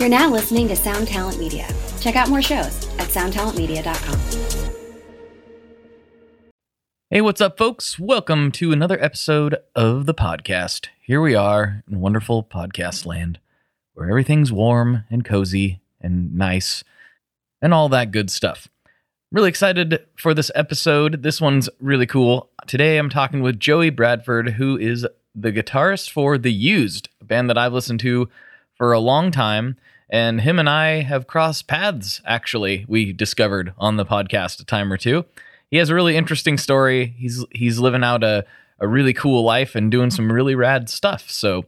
You're now listening to Sound Talent Media. Check out more shows at soundtalentmedia.com. Hey, what's up, folks? Welcome to another episode of the podcast. Here we are in wonderful podcast land where everything's warm and cozy and nice and all that good stuff. Really excited for this episode. This one's really cool. Today I'm talking with Joey Bradford, who is the guitarist for The Used, a band that I've listened to for a long time and him and I have crossed paths, actually, we discovered on the podcast a time or two. He has a really interesting story. He's he's living out a, a really cool life and doing some really rad stuff. So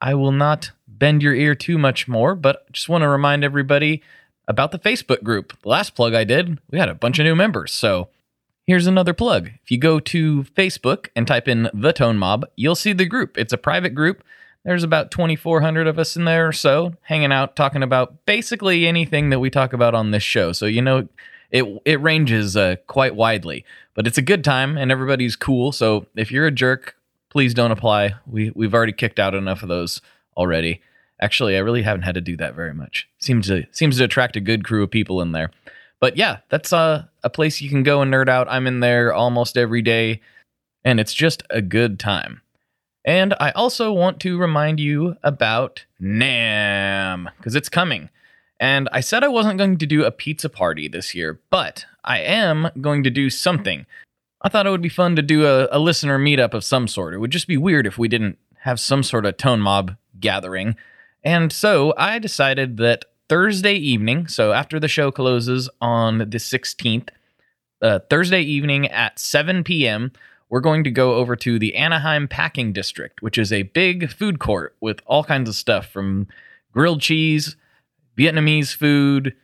I will not bend your ear too much more, but just want to remind everybody about the Facebook group. The last plug I did, we had a bunch of new members. So here's another plug. If you go to Facebook and type in the Tone Mob, you'll see the group. It's a private group there's about 2,400 of us in there or so, hanging out, talking about basically anything that we talk about on this show. So, you know, it, it ranges uh, quite widely, but it's a good time and everybody's cool. So, if you're a jerk, please don't apply. We, we've already kicked out enough of those already. Actually, I really haven't had to do that very much. Seems to seems to attract a good crew of people in there. But yeah, that's uh, a place you can go and nerd out. I'm in there almost every day, and it's just a good time. And I also want to remind you about NAMM, because it's coming. And I said I wasn't going to do a pizza party this year, but I am going to do something. I thought it would be fun to do a, a listener meetup of some sort. It would just be weird if we didn't have some sort of tone mob gathering. And so I decided that Thursday evening, so after the show closes on the 16th, uh, Thursday evening at 7 p.m., we're going to go over to the Anaheim Packing District, which is a big food court with all kinds of stuff from grilled cheese, Vietnamese food,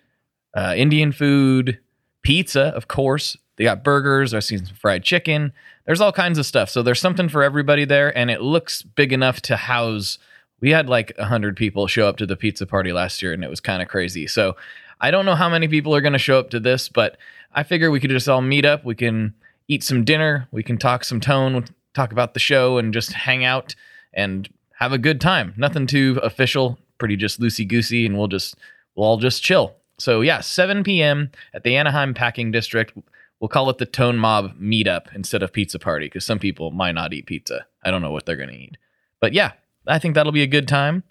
uh, Indian food, pizza, of course. They got burgers, I've seen some fried chicken. There's all kinds of stuff. So there's something for everybody there, and it looks big enough to house. We had like 100 people show up to the pizza party last year, and it was kind of crazy. So I don't know how many people are going to show up to this, but I figure we could just all meet up. We can eat some dinner. We can talk some tone, talk about the show, and just hang out and have a good time. Nothing too official, pretty just loosey goosey, and we'll just we'll all just chill. So yeah, 7 p.m. at the Anaheim Packing District. We'll call it the Tone Mob Meetup instead of Pizza Party because some people might not eat pizza. I don't know what they're gonna eat, but yeah, I think that'll be a good time.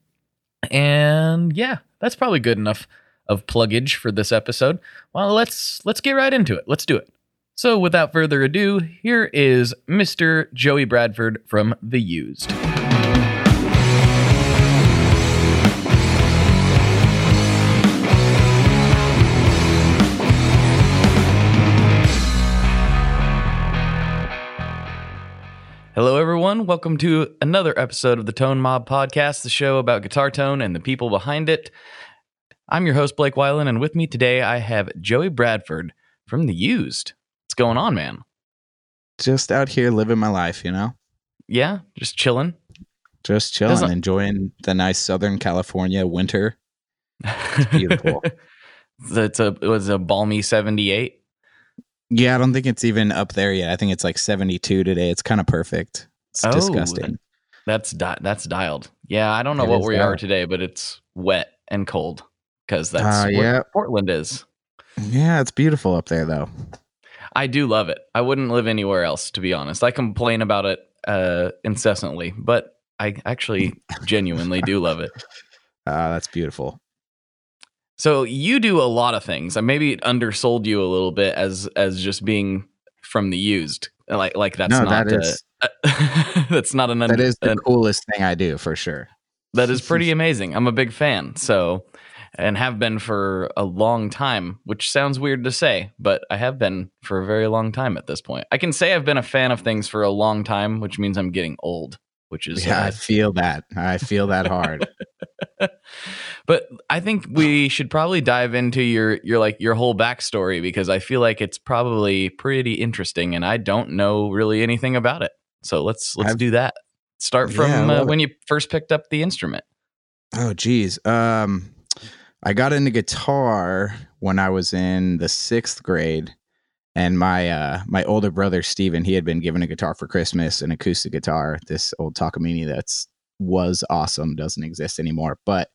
And yeah, that's probably good enough of pluggage for this episode. Well, let's let's get right into it. Let's do it. So, without further ado, here is Mr. Joey Bradford from The Used. Hello, everyone. Welcome to another episode of the Tone Mob Podcast, the show about guitar tone and the people behind it. I'm your host, Blake Weiland, and with me today I have Joey Bradford from The Used. What's going on, man? Just out here living my life, you know? Yeah, just chilling. Just chilling, Doesn't... enjoying the nice Southern California winter. It's beautiful. it's a it was a balmy 78. Yeah, I don't think it's even up there yet. I think it's like 72 today. It's kind of perfect. It's oh, disgusting. That's di- that's dialed. Yeah, I don't know it what we are today, but it's wet and cold because that's uh, yeah. Portland is. Yeah, it's beautiful up there though. I do love it. I wouldn't live anywhere else, to be honest. I complain about it uh, incessantly, but I actually genuinely do love it. Uh, that's beautiful. So you do a lot of things. I maybe undersold you a little bit as as just being from the used. Like like that's no, not that is, a, that's not an that is the coolest thing I do for sure. That is pretty amazing. I'm a big fan. So and have been for a long time, which sounds weird to say, but I have been for a very long time at this point. I can say I've been a fan of things for a long time, which means I'm getting old, which is Yeah, uh, I feel that. I feel that hard. but I think we should probably dive into your your like your whole backstory because I feel like it's probably pretty interesting and I don't know really anything about it. So let's let's I've, do that. Start from yeah, uh, when you first picked up the instrument. Oh geez. Um I got into guitar when I was in the sixth grade, and my uh, my older brother Steven, he had been given a guitar for Christmas, an acoustic guitar, this old Takamine that's was awesome, doesn't exist anymore. But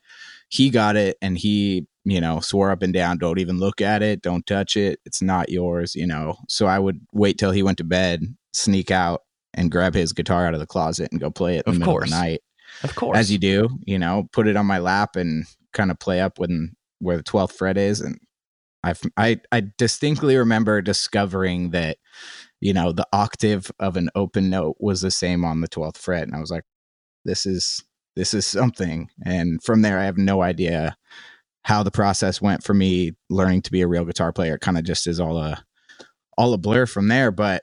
he got it and he you know swore up and down don't even look at it don't touch it it's not yours you know so i would wait till he went to bed sneak out and grab his guitar out of the closet and go play it in Of the middle course. of the night Of course. as you do you know put it on my lap and kind of play up when where the 12th fret is and I've, i i distinctly remember discovering that you know the octave of an open note was the same on the 12th fret and i was like this is this is something and from there i have no idea how the process went for me learning to be a real guitar player it kind of just is all a all a blur from there but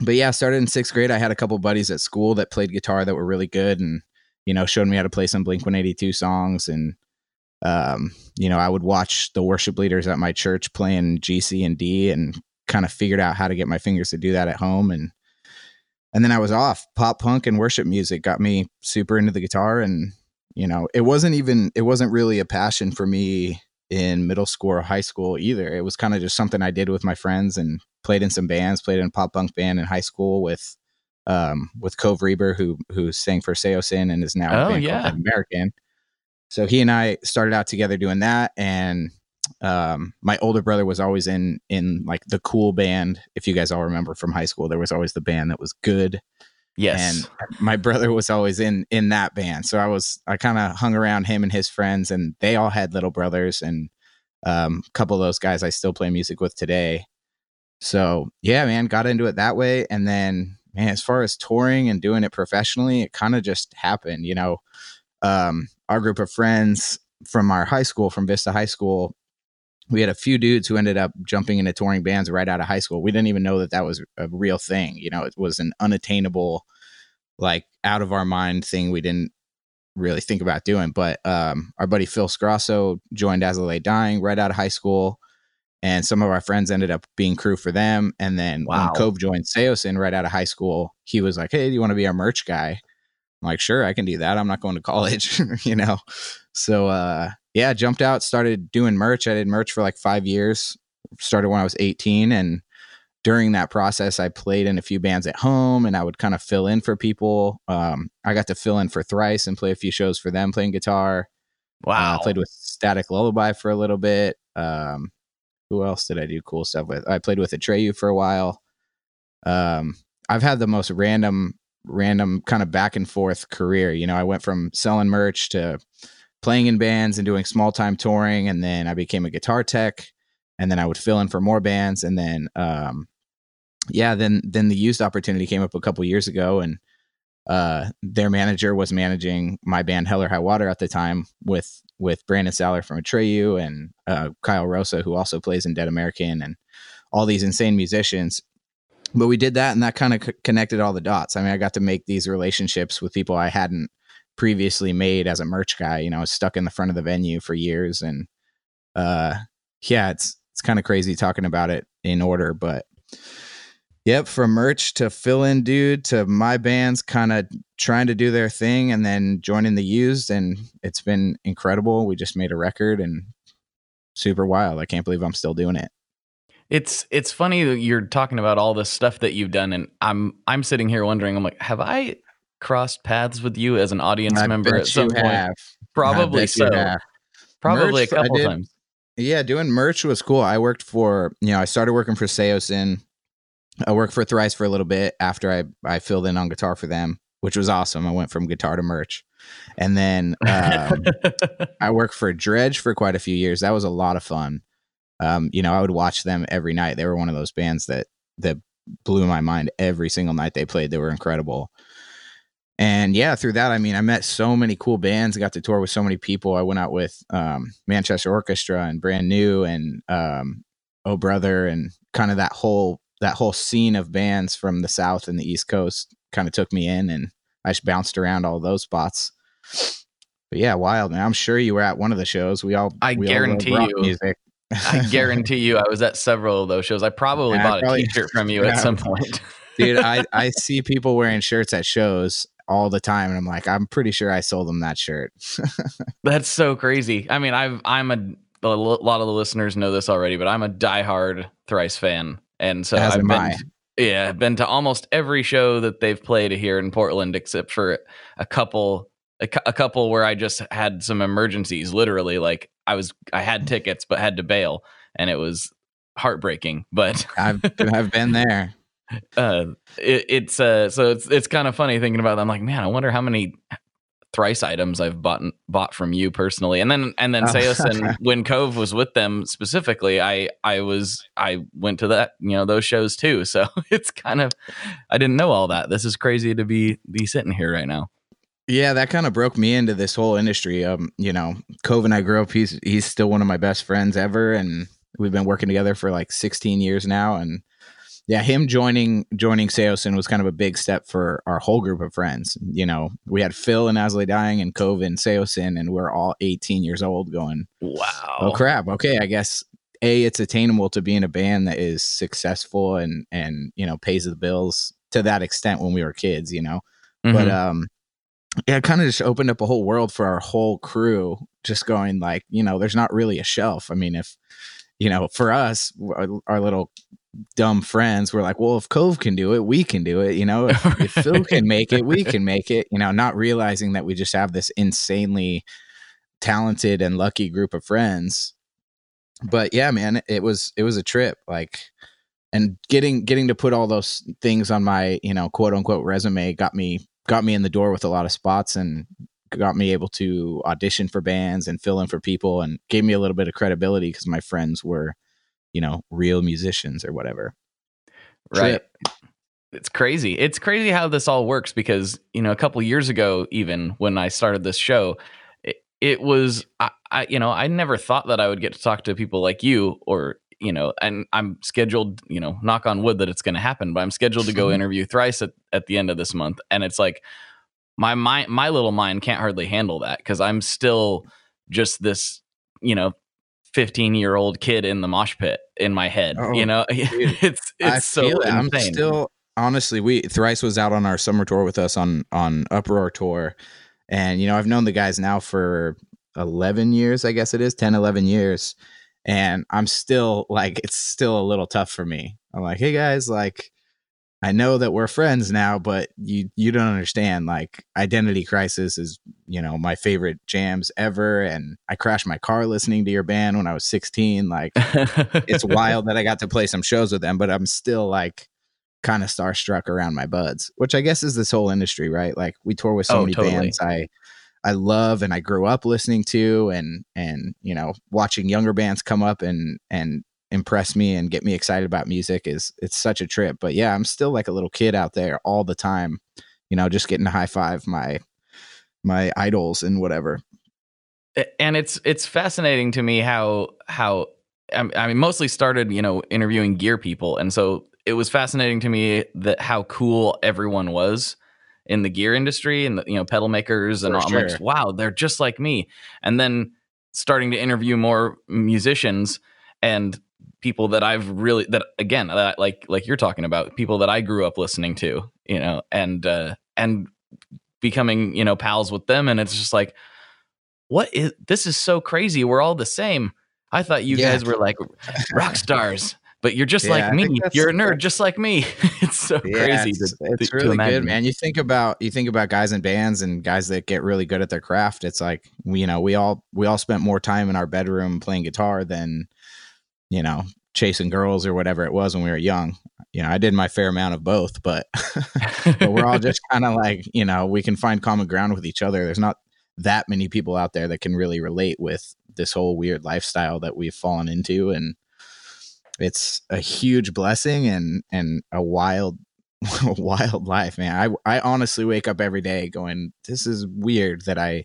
but yeah I started in sixth grade i had a couple buddies at school that played guitar that were really good and you know showed me how to play some blink 182 songs and um you know i would watch the worship leaders at my church playing gc and d and kind of figured out how to get my fingers to do that at home. And and then i was off. Pop punk and worship music got me super into the guitar. And you know it wasn't even it wasn't really a passion for me in middle school or high school either. It was kind of just something i did with my friends and played in some bands played in a pop punk band in high school with um with Cove Reber who who sang for Saosin and is now Oh, a band yeah. called american so he and i started out together doing that and um my older brother was always in in like the cool band. If you guys all remember from high school there was always the band that was good. Yes. and my brother was always in in that band. So i was i kind of hung around him and his friends and they all had little brothers and um, a couple of those guys i still play music with today. So yeah man got into it that way and then man as far as touring and doing it professionally it kind of just happened you know? Um, our group of friends from our high school from vista high school we had a few dudes who ended up jumping into touring bands right out of high school we didn't even know that that was a real thing you know it was an unattainable like out of our mind thing we didn't really think about doing. But um, our buddy Phil Sgrosso joined As I Lay Dying right out of high school. And some of our friends ended up being crew for them. And then Wow. when Cove joined Saosin right out of high school, he was like, Hey, do you want to be our merch guy? I'm like, sure, I can do that. I'm not going to college, you know? So, uh, yeah, jumped out, started doing merch. I did merch for like five years, started when I was 18. And during that process, I played in a few bands at home and I would kind of fill in for people. Um, I got to fill in for Thrice and play a few shows for them playing guitar. wow. Uh, I played with Static Lullaby for a little bit. Um, who else did I do cool stuff with? I played with Atreyu for a while. Um, I've had the most random, random kind of back and forth career. You know, I went from selling merch to playing in bands and doing small time touring, and then I became a guitar tech, and then I would fill in for more bands, and then, um, yeah, then then the used opportunity came up a couple years ago, and uh, their manager was managing my band Hell or High Water at the time with with Brandon Saller from Atreyu and uh, Kyle Rosa, who also plays in Dead American, and all these insane musicians. But we did that, and that kind of c- connected all the dots. I mean, I got to make these relationships with people I hadn't previously made as a merch guy. You know, I was stuck in the front of the venue for years, and uh, yeah, it's it's kind of crazy talking about it in order, but Yep, from merch to fill in dude to my bands kind of trying to do their thing and then joining the used and it's been incredible. We just made a record and super wild. I can't believe I'm still doing it. It's it's funny that you're talking about all this stuff that you've done, and I'm I'm sitting here wondering. I'm like, have I crossed paths with you as an audience I member at some point? have. Probably so. Probably Merch, a couple did- times. Yeah, doing merch was cool. I worked for, you know, I started working for Saosin. I worked for Thrice for a little bit after I, I filled in on guitar for them, which was awesome. I went from guitar to merch. And then um, I worked for Dredg for quite a few years. That was a lot of fun. Um, you know, I would watch them every night. They were one of those bands that that blew my mind every single night they played. They were incredible. And yeah, through that, I mean, I met so many cool bands. I got to tour with so many people. I went out with um, Manchester Orchestra and Brand New and um, Oh Brother and kind of that whole that whole scene of bands from the South and the East Coast kind of took me in, and I just bounced around all those spots. But yeah, wild man. I'm sure you were at one of the shows. We all I we guarantee rock you. music. I guarantee you, I was at several of those shows. I probably Yeah, I bought probably- a T-shirt from you at some point. dude I, I see people wearing shirts at shows all the time and i'm like i'm pretty sure i sold them that shirt That's so crazy. I mean, I've I'm a, a lot of the listeners know this already, but I'm a diehard Thrice fan, and so As I've been I. yeah, I've been to almost every show that they've played here in Portland, except for a couple a, a couple where I just had some emergencies. Literally, like I was I had tickets but had to bail, and it was heartbreaking. But I've I've been there. uh, it, it's uh, so it's it's kind of funny thinking about. That. I'm like, man, I wonder how many thrice items I've bought bought from you personally, and then and then Oh. Saosin when Cove was with them specifically, I I was I went to that you know those shows too. So it's kind of I didn't know all that. This is crazy to be be sitting here right now. Yeah, that kind of broke me into this whole industry. Um, you know, Cove and I grew up. He's he's still one of my best friends ever, and we've been working together for like 16 years now. And yeah, him joining joining Saosin was kind of a big step for our whole group of friends. You know, we had Phil and As I Lay Dying and Cove and Saosin, and we're all 18 years old, going, Wow. "Oh crap! Okay, I guess a it's attainable to be in a band that is successful and and you know pays the bills to that extent when we were kids. You know." but Mhm. um yeah it kind of just opened up a whole world for our whole crew just going like you know there's not really a shelf. I mean if you know for us our, our little dumb friends were like well if cove can do it we can do it you know? If, if phil can make it we can make it you know not realizing that we just have this insanely talented and lucky group of friends. But yeah man it was it was a trip like and getting getting to put all those things on my you know quote unquote resume got me got me in the door with a lot of spots and got me able to audition for bands and fill in for people and gave me a little bit of credibility because my friends were you know real musicians or whatever right. Trip. It's crazy. It's crazy how this all works because you know a couple years ago, even when I started this show, it, it was I, I you know I never thought that I would get to talk to people like you or you know and I'm scheduled you know knock on wood that it's going to happen, but I'm scheduled to go interview thrice at, at the end of this month, and it's like my mind my little mind can't hardly handle that because I'm still just this you know 15 year old kid in the mosh pit in my head Oh, you know dude. it's it's I so it. I'm still honestly we thrice was out on our summer tour with us on on uproar tour and you know i've known the guys now for 11 years i guess it is 10 11 years and i'm still like it's still a little tough for me i'm like hey guys like i know that we're friends now but you you don't understand like identity crisis is you know my favorite jams ever and i crashed my car listening to your band when i was 16 like it's wild that I got to play some shows with them, but I'm still like kind of starstruck around my buds, which I guess is this whole industry, right? Like we tour with so Oh, many totally. bands I I love and I grew up listening to and and you know, watching younger bands come up and and impress me and get me excited about music is it's such a trip. But yeah, I'm still like a little kid out there all the time, you know, just getting to high five my my idols and whatever. and it's it's fascinating to me how how I mean mostly started you know interviewing gear people and so it was fascinating to me that how cool everyone was in the gear industry and the, you know pedal makers and all. I'm like wow they're just like me. And then starting to interview more musicians and people that I've really that again that like like you're talking about people that I grew up listening to you know and uh and becoming you know pals with them. And it's just like what is this is so crazy. We're all the same. I thought you Yeah. guys were like rock stars but you're just Yeah, like me you're a nerd just like me it's so Yeah, crazy It's, to, it's to really imagine. good, man. You think about you think about guys in bands and guys that get really good at their craft. It's like we, you know, we all we all spent more time in our bedroom playing guitar than you know chasing girls or whatever it was when we were young. You know, I did my fair amount of both, but but we're all just kind of like you know we can find common ground with each other. There's not that many people out there that can really relate with this whole weird lifestyle that we've fallen into and it's a huge blessing and and a wild wild life man. I i honestly wake up every day going this is weird that i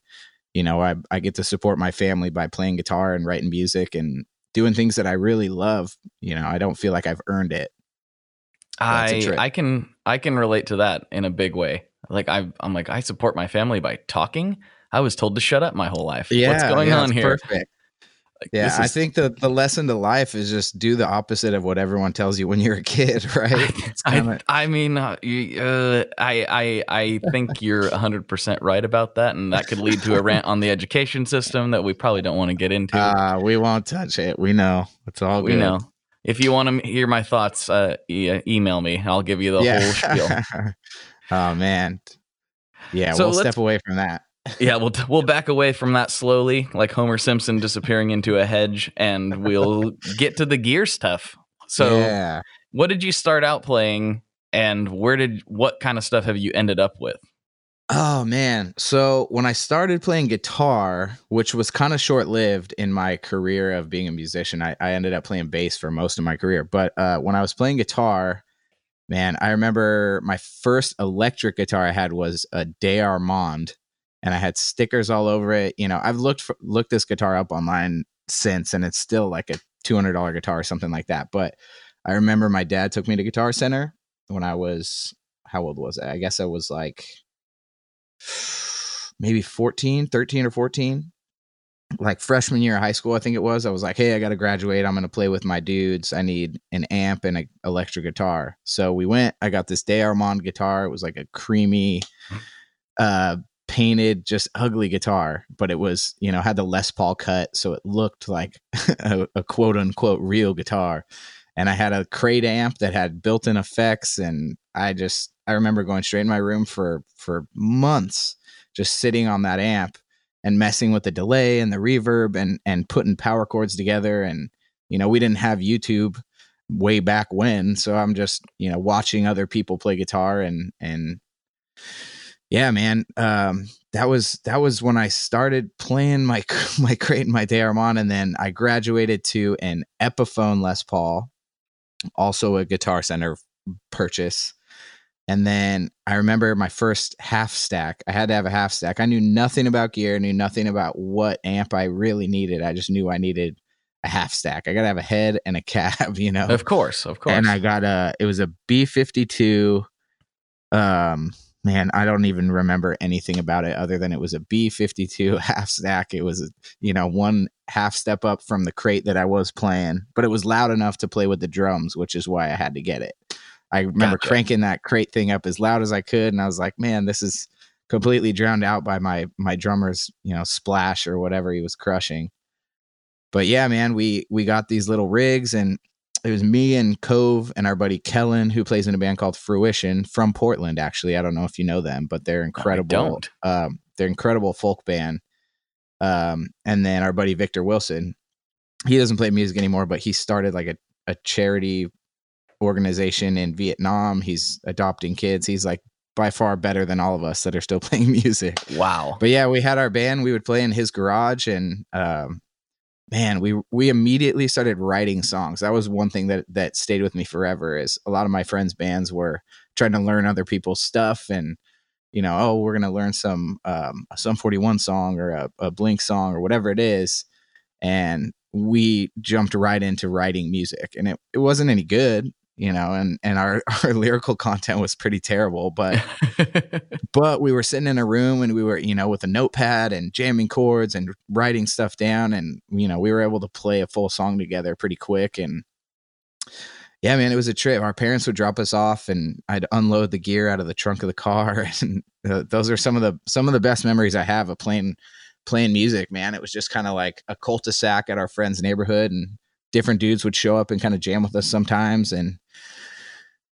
you know i i get to support my family by playing guitar and writing music and doing things that i really love you know i don't feel like i've earned it. I i can i can relate to that in a big way. Like i i'm like i support my family by talking? I was told to shut up my whole life. Yeah, what's going yeah, on here? perfect Like, yeah this i think the the lesson to life is just do the opposite of what everyone tells you when you're a kid right it's kind of I, I mean, uh, you, uh, I, I, I think you're 100% right about that. And that could lead to a rant on the education system that we probably don't want to get into. uh we won't touch it we know it's all we good know. If you want to hear my thoughts, uh, e- email me. I'll give you the whole spiel. oh man. Yeah, So we'll step away from that. Yeah, we'll we'll back away from that slowly, like Homer Simpson disappearing into a hedge, and we'll get to the gear stuff. So, yeah. what did you start out playing, and where did what kind of stuff have you ended up with? Oh man. So when I started playing guitar, which was kind of short lived in my career of being a musician, I, I, ended up playing bass for most of my career. But uh, when I was playing guitar, man, I remember my first electric guitar I had was a DeArmond, and I had stickers all over it. You know, I've looked for, looked this guitar up online since, and it's still like a two hundred dollar guitar or something like that. But I remember my dad took me to Guitar Center when I was how old was I? I guess I was like maybe 14, 13 or 14. Like freshman year of high school, I think it was. I was like, hey, I got to graduate. I'm going to play with my dudes. I need an amp and an electric guitar. So we went. I got this DeArmond guitar. It was like a creamy, uh, painted, just ugly guitar, but it was, you know, had the Les Paul cut. So it looked like a, a quote unquote real guitar. And I had a crate amp that had built in effects. And I just, I remember going straight in my room for for months, just sitting on that amp and messing with the delay and the reverb and and putting power chords together. And you know, we didn't have YouTube way back when, so I'm just you know watching other people play guitar and and yeah, man, um, that was that was when I started playing my my crate and my DeArmond, and then I graduated to an Epiphone Les Paul, also a Guitar Center purchase. And then I remember my first half stack. I had to have a half stack. I knew nothing about gear, knew nothing about what amp I really needed. I just knew I needed a half stack. I got to have a head and a cab, you know. Of course, of course. And I got a it was a B52 um man, I don't even remember anything about it other than it was a B52 half stack. It was, you know, one half step up from the crate that I was playing, but it was loud enough to play with the drums, which is why I had to get it. I remember gotcha. cranking that crate thing up as loud as I could, and I was like, man, this is completely drowned out by my my drummer's you know splash or whatever he was crushing. But yeah, man, we we got these little rigs, and it was me and Cove and our buddy Kellen, who plays in a band called Fruition from Portland. Actually, I don't know if you know them, but they're incredible. No, um, they're incredible folk band. Um, and then our buddy Victor Wilson, he doesn't play music anymore, but he started like a, a charity organization in Vietnam. He's adopting kids. He's like by far better than all of us that are still playing music. Wow. But yeah, we had our band. We would play in his garage, and um, man, we we immediately started writing songs. That was one thing that that stayed with me forever. Is a lot of my friends' bands were trying to learn other people's stuff and you know, oh, we're gonna learn some um, a Sum 41 song or a, a Blink song or whatever it is, and we jumped right into writing music, and it, it wasn't any good you know and and our our lyrical content was pretty terrible but but we were sitting in a room and we were you know with a notepad and jamming chords and writing stuff down and you know we were able to play a full song together pretty quick and yeah man it was a trip. Our parents would drop us off and i'd unload the gear out of the trunk of the car and uh, those are some of the some of the best memories i have of playing playing music man. It was just kind of like a cul-de-sac at our friend's neighborhood and different dudes would show up and kind of jam with us sometimes and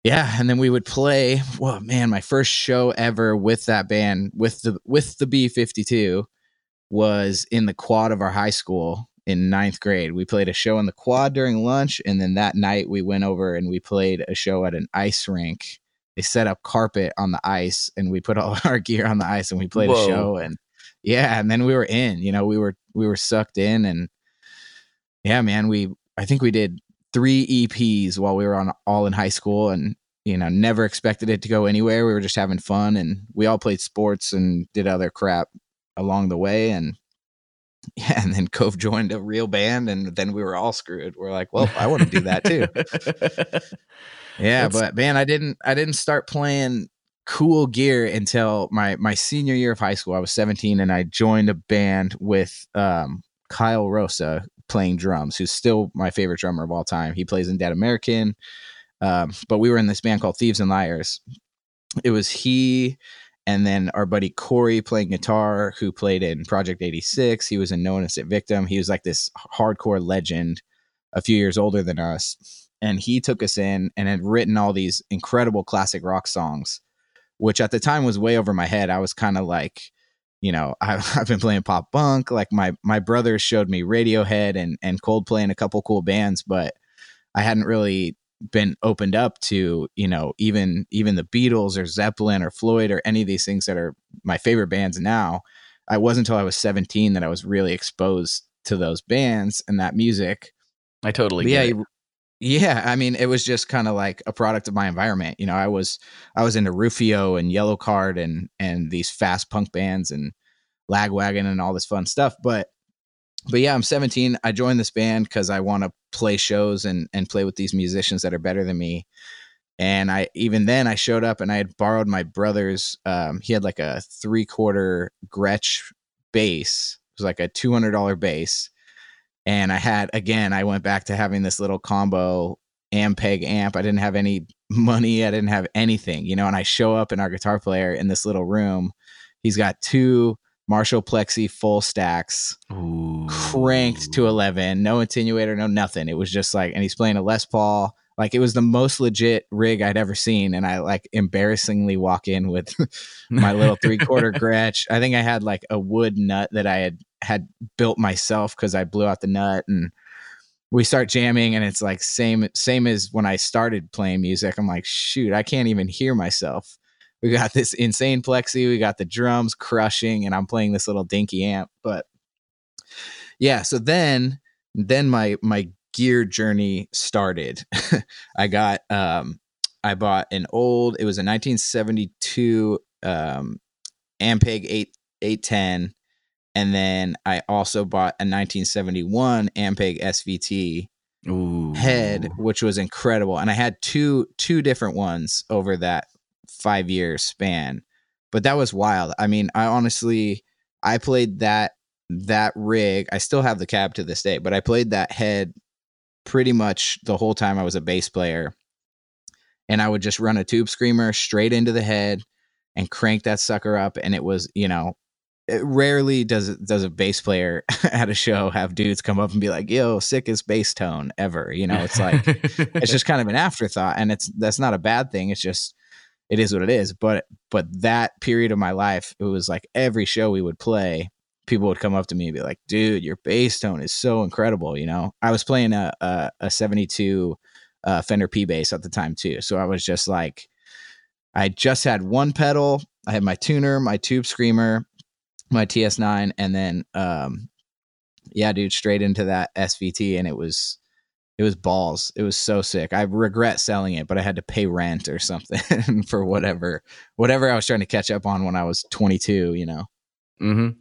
yeah and then we would play well man my first show ever with that band with the with the b52 was in the quad of our high school in ninth grade we played a show in the quad during lunch and then that night we went over and we played a show at an ice rink they set up carpet on the ice and we put all our gear on the ice and we played Whoa. a show and yeah and then we were in you know we were we were sucked in and yeah man we i think we did three EPs while we were on all in high school and you know never expected it to go anywhere. We were just having fun and we all played sports and did other crap along the way and yeah, and then Cove joined a real band and then we were all screwed. We're like, well, I want to do that too. yeah, That's... but man, I didn't I didn't start playing cool gear until my my senior year of high school. I was 17 and I joined a band with um, Kyle Rosa, playing drums, who's still my favorite drummer of all time. He plays in Dead American. Um, but we were in this band called Thieves and Liars. It was he and then our buddy Corey playing guitar, who played in Project 86. He was in No Innocent Victim. He was like this hardcore legend, a few years older than us. And he took us in and had written all these incredible classic rock songs, which at the time was way over my head. I was kind of like, you know, I've, I've been playing pop punk. Like my my brothers showed me Radiohead and and Coldplay and a couple cool bands, but I hadn't really been opened up to you know even even the Beatles or Zeppelin or Floyd or any of these things that are my favorite bands now. I wasn't until I was 17 that I was really exposed to those bands and that music. I totally But yeah, it. Yeah. I mean, it was just kind of like a product of my environment. You know, I was I was into Rufio and Yellowcard and and these fast punk bands and Lagwagon and all this fun stuff. But but yeah, I'm 17. I joined this band because I want to play shows and and play with these musicians that are better than me. And I even then I showed up and I had borrowed my brother's. Um, he had like a three quarter Gretsch bass. It was like a two hundred dollar bass. And I had again, I went back to having this little combo Ampeg amp. I didn't have any money. I didn't have anything, you know. And I show up in our guitar player in this little room. He's got two Marshall Plexi full stacks cranked to 11 no attenuator no nothing it was just like and he's playing a les paul like it was the most legit rig i'd ever seen and i like embarrassingly walk in with my little three quarter gretsch. I think i had like a wood nut that i had had built myself because i blew out the nut and we start jamming and it's like same same as when i started playing music. I'm like shoot i can't even hear myself. We got this insane plexi we got the drums crushing and i'm playing this little dinky amp but yeah so then then my my gear journey started i got um i bought an old it was a 1972 um ampeg 8 810 and then i also bought a 1971 ampeg svt Ooh. head which was incredible and i had two two different ones over that five year span but that was wild i mean i honestly i played that that rig i still have the cab to this day but i played that head pretty much the whole time i was a bass player. And i would just run a tube screamer straight into the head and crank that sucker up and it was you know it rarely does does a bass player at a show have dudes come up and be like yo sickest bass tone ever you know? It's like it's just kind of an afterthought and it's that's not a bad thing it's just it is what it is. But but that period of my life it was like every show we would play people would come up to me and be like dude your bass tone is so incredible you know i was playing a a, a 72 uh, fender p bass at the time too so i was just like i just had one pedal i had my tuner my tube screamer my ts9 and then um yeah dude straight into that svt and it was it was balls. It was so sick. I regret selling it, but I had to pay rent or something for whatever whatever I was trying to catch up on when I was 22, you know. Mm-hmm.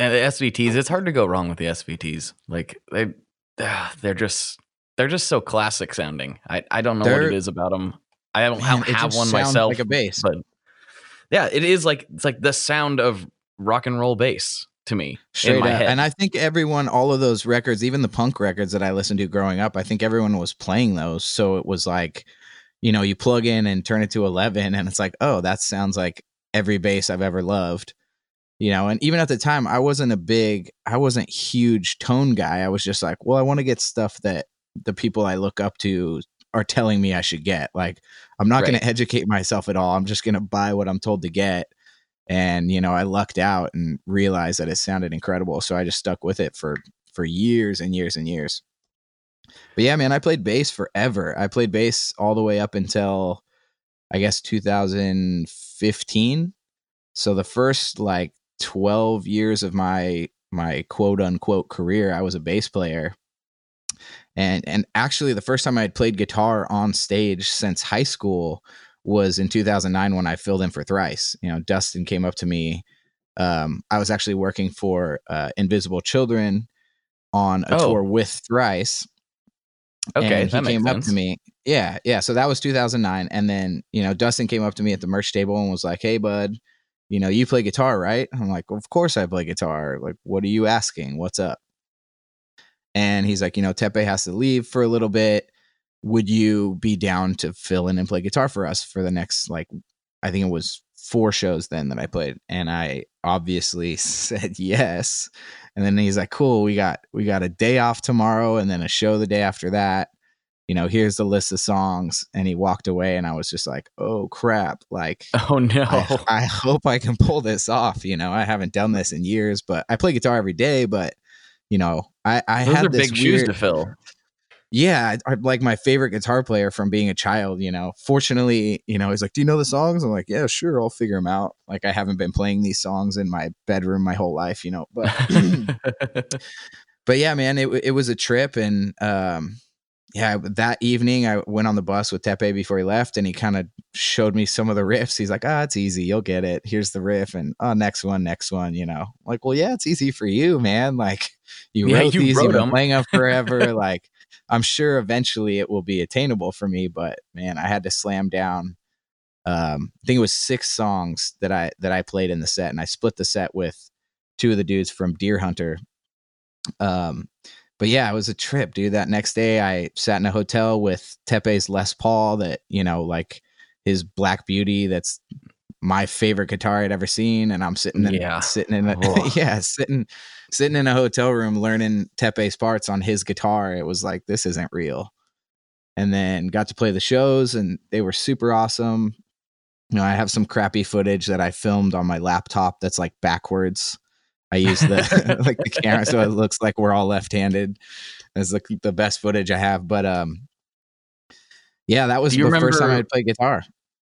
And the SVTs, it's hard to go wrong with the SVTs. Like they, ah, they're just they're just so classic sounding. I, I don't know what They're- it is about them. I don't Man, have, one myself, like a bass. but yeah, it is like it's like the sound of rock and roll bass to me Straight in my up. head. And I think everyone, all of those records, even the punk records that I listened to growing up, I think everyone was playing those. So it was like, you know, you plug in and turn it to 11, and it's like, oh, that sounds like every bass I've ever loved. You know, and even at the time, I wasn't a big, I wasn't huge tone guy. I was just like, well, I want to get stuff that the people I look up to are telling me I should get. Like, I'm not going to educate myself at all. I'm just going to buy what I'm told to get and you know i lucked out and realized that it sounded incredible so i just stuck with it for for years and years and years but yeah man i played bass forever i played bass all the way up until i guess 2015 so the first like 12 years of my my quote unquote career i was a bass player and and actually the first time i had played guitar on stage since high school was in 2009 when I filled in for Thrice. You know, Dustin came up to me. Um, I was actually working for uh, Invisible Children on a Oh. tour with Thrice. okay, and he came up to me. Yeah, yeah. So that was 2009, and then you know Dustin came up to me at the merch table and was like, "Hey, bud, you know you play guitar, right?" I'm like, "Of course I play guitar. Like, what are you asking? What's up?" And he's like, "You know, Teppei has to leave for a little bit. Would you be down to fill in and play guitar for us for the next like, I think it was four shows then that I played?" And I obviously said yes. And then he's like, "Cool, we got we got a day off tomorrow, and then a show the day after that." You know, here's the list of songs. And he walked away, and I was just like, oh crap. Like, Oh no. I, I hope I can pull this off. You know, I haven't done this in years, but I play guitar every day. But you know, I I Those had this big shoes to fill. yeah, I- like my favorite guitar player from being a child. You know, fortunately, you know, he's like, "Do you know the songs?" I'm like, "Yeah, sure, I'll figure them out." Like, I haven't been playing these songs in my bedroom my whole life, you know. But but yeah, man, it it was a trip, and um, yeah, that evening I went on the bus with Teppei before he left, and he kind of showed me some of the riffs. He's like, "Ah, it's easy, you'll get it. Here's the riff, and oh, next one, next one." You know, like, well, yeah, it's easy for you, man. Like, you Yeah, wrote you these, wrote you've been playing them forever. like, I'm sure eventually it will be attainable for me, but man, I had to slam down. Um, I think it was six songs that I that I played in the set, and I split the set with two of the dudes from Deer Hunter. Um, but yeah, it was a trip, dude. That next day, I sat in a hotel with Teppei's Les Paul, that you know, like his Black Beauty. That's my favorite guitar I'd ever seen, and I'm sitting in, Yeah. sitting in, a, Oh. yeah, sitting, sitting in a hotel room learning Teppei's parts on his guitar. It was like this isn't real. And then got to play the shows, and they were super awesome. You know, I have some crappy footage that I filmed on my laptop that's like backwards. I use the like the camera so it looks like we're all left-handed. That's the the best footage I have. But um, yeah, that was the you first time I played guitar.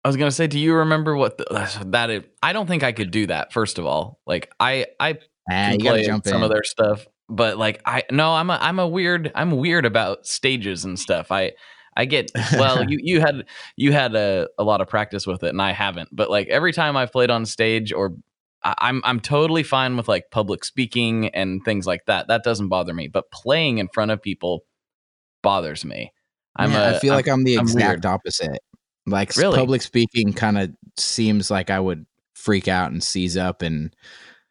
I was gonna say, do you remember what the, that? Is, I don't think I could do that. First of all, like I, I Ah, can you gotta play jump some in. of their stuff, but like I no, I'm a I'm a weird I'm weird about stages and stuff. I I get well, you you had you had a, a lot of practice with it, and I haven't. But like every time I've played on stage, or I'm I'm totally fine with like public speaking and things like that. That doesn't bother me. But playing in front of people bothers me. I'm Yeah, a, I feel like I'm the I'm exact weird. opposite. Like Really? public speaking kind of seems like I would freak out and seize up and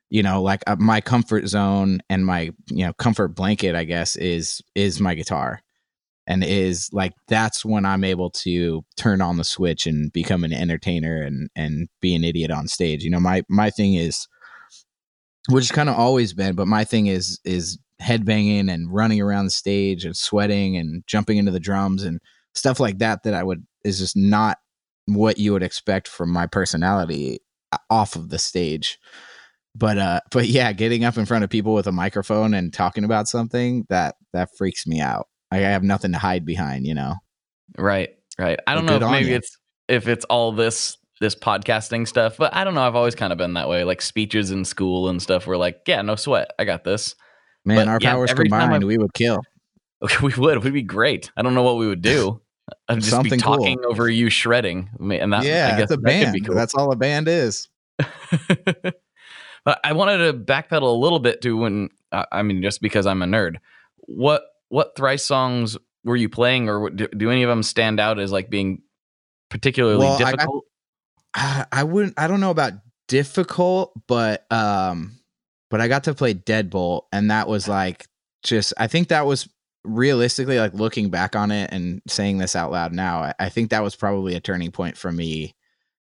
you know like uh, my comfort zone and my you know comfort blanket I guess is is my guitar. And is like that's when I'm able to turn on the switch and become an entertainer and and be an idiot on stage. You know, my my thing is which kind of always been, but my thing is is headbanging and running around the stage and sweating and jumping into the drums and stuff like that that I would is just not what you would expect from my personality uh, off of the stage. But uh but yeah, getting up in front of people with a microphone and talking about something that that freaks me out. I have nothing to hide behind, you know. Right, right. I don't know if maybe you. it's if it's all this this podcasting stuff, but I don't know. I've always kind of been that way. Like speeches in school and stuff. We're like, yeah, no sweat, I got this. Man, But, our yeah, powers combined, we would kill. We would. We'd be great. I don't know what we would do. I'd just Something be cool. talking over you shredding. And that, yeah, I guess a band. be cool. That's all a band is. but I wanted to backpedal a little bit to when uh, I mean, just because I'm a nerd. What what thrice songs were you playing, or do, do any of them stand out as like being particularly Well, I got- difficult? I, I wouldn't I don't know about difficult, but um but I got to play Deadbolt and that was like just I think that was realistically like looking back on it and saying this out loud now, I, I think that was probably a turning point for me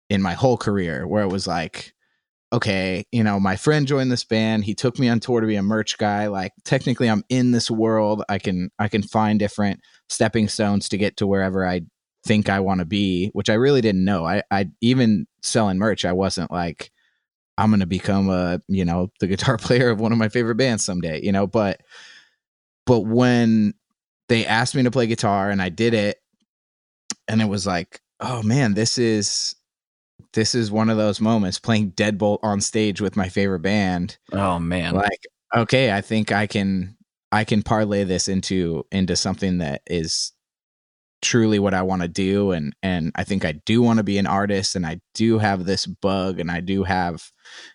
in my whole career where it was like okay, you know, my friend joined this band. He took me on tour to be a merch guy. Like technically I'm in this world. I can I can find different stepping stones to get to wherever I think I want to be, which I really didn't know. I I even selling merch, I wasn't like I'm going to become a, you know, the guitar player of one of my favorite bands someday, you know, but but when they asked me to play guitar and I did it and it was like, "Oh man, this is this is one of those moments playing Deadbolt on stage with my favorite band." Oh man, like okay i think i can i can parlay this into into something that is truly what i want to do and and i think i do want to be an artist and i do have this bug and i do have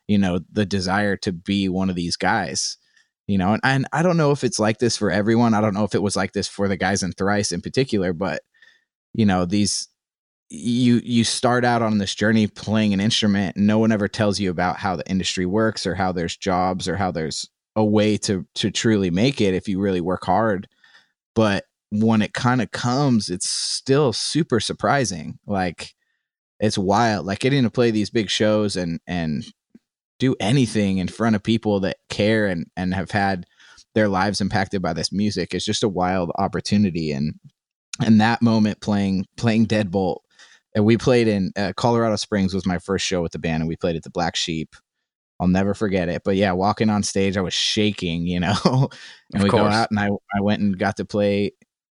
you know the desire to be one of these guys you know? And, and i don't know if it's like this for everyone. I don't know if it was like this for the guys in thrice in particular but you know these you you start out on this journey playing an instrument. And no one ever tells you about how the industry works or how there's jobs or how there's a way to to truly make it if you really work hard. But when it kind of comes it's still super surprising. Like it's wild. Like getting to play these big shows and and do anything in front of people that care and and have had their lives impacted by this music is just a wild opportunity. And and that moment playing playing Deadbolt, and we played in uh, Colorado Springs was my first show with the band, and we played at the Black Sheep. I'll never forget it. But yeah, walking on stage, I was shaking, you know. and we go out, and I I went and got to play.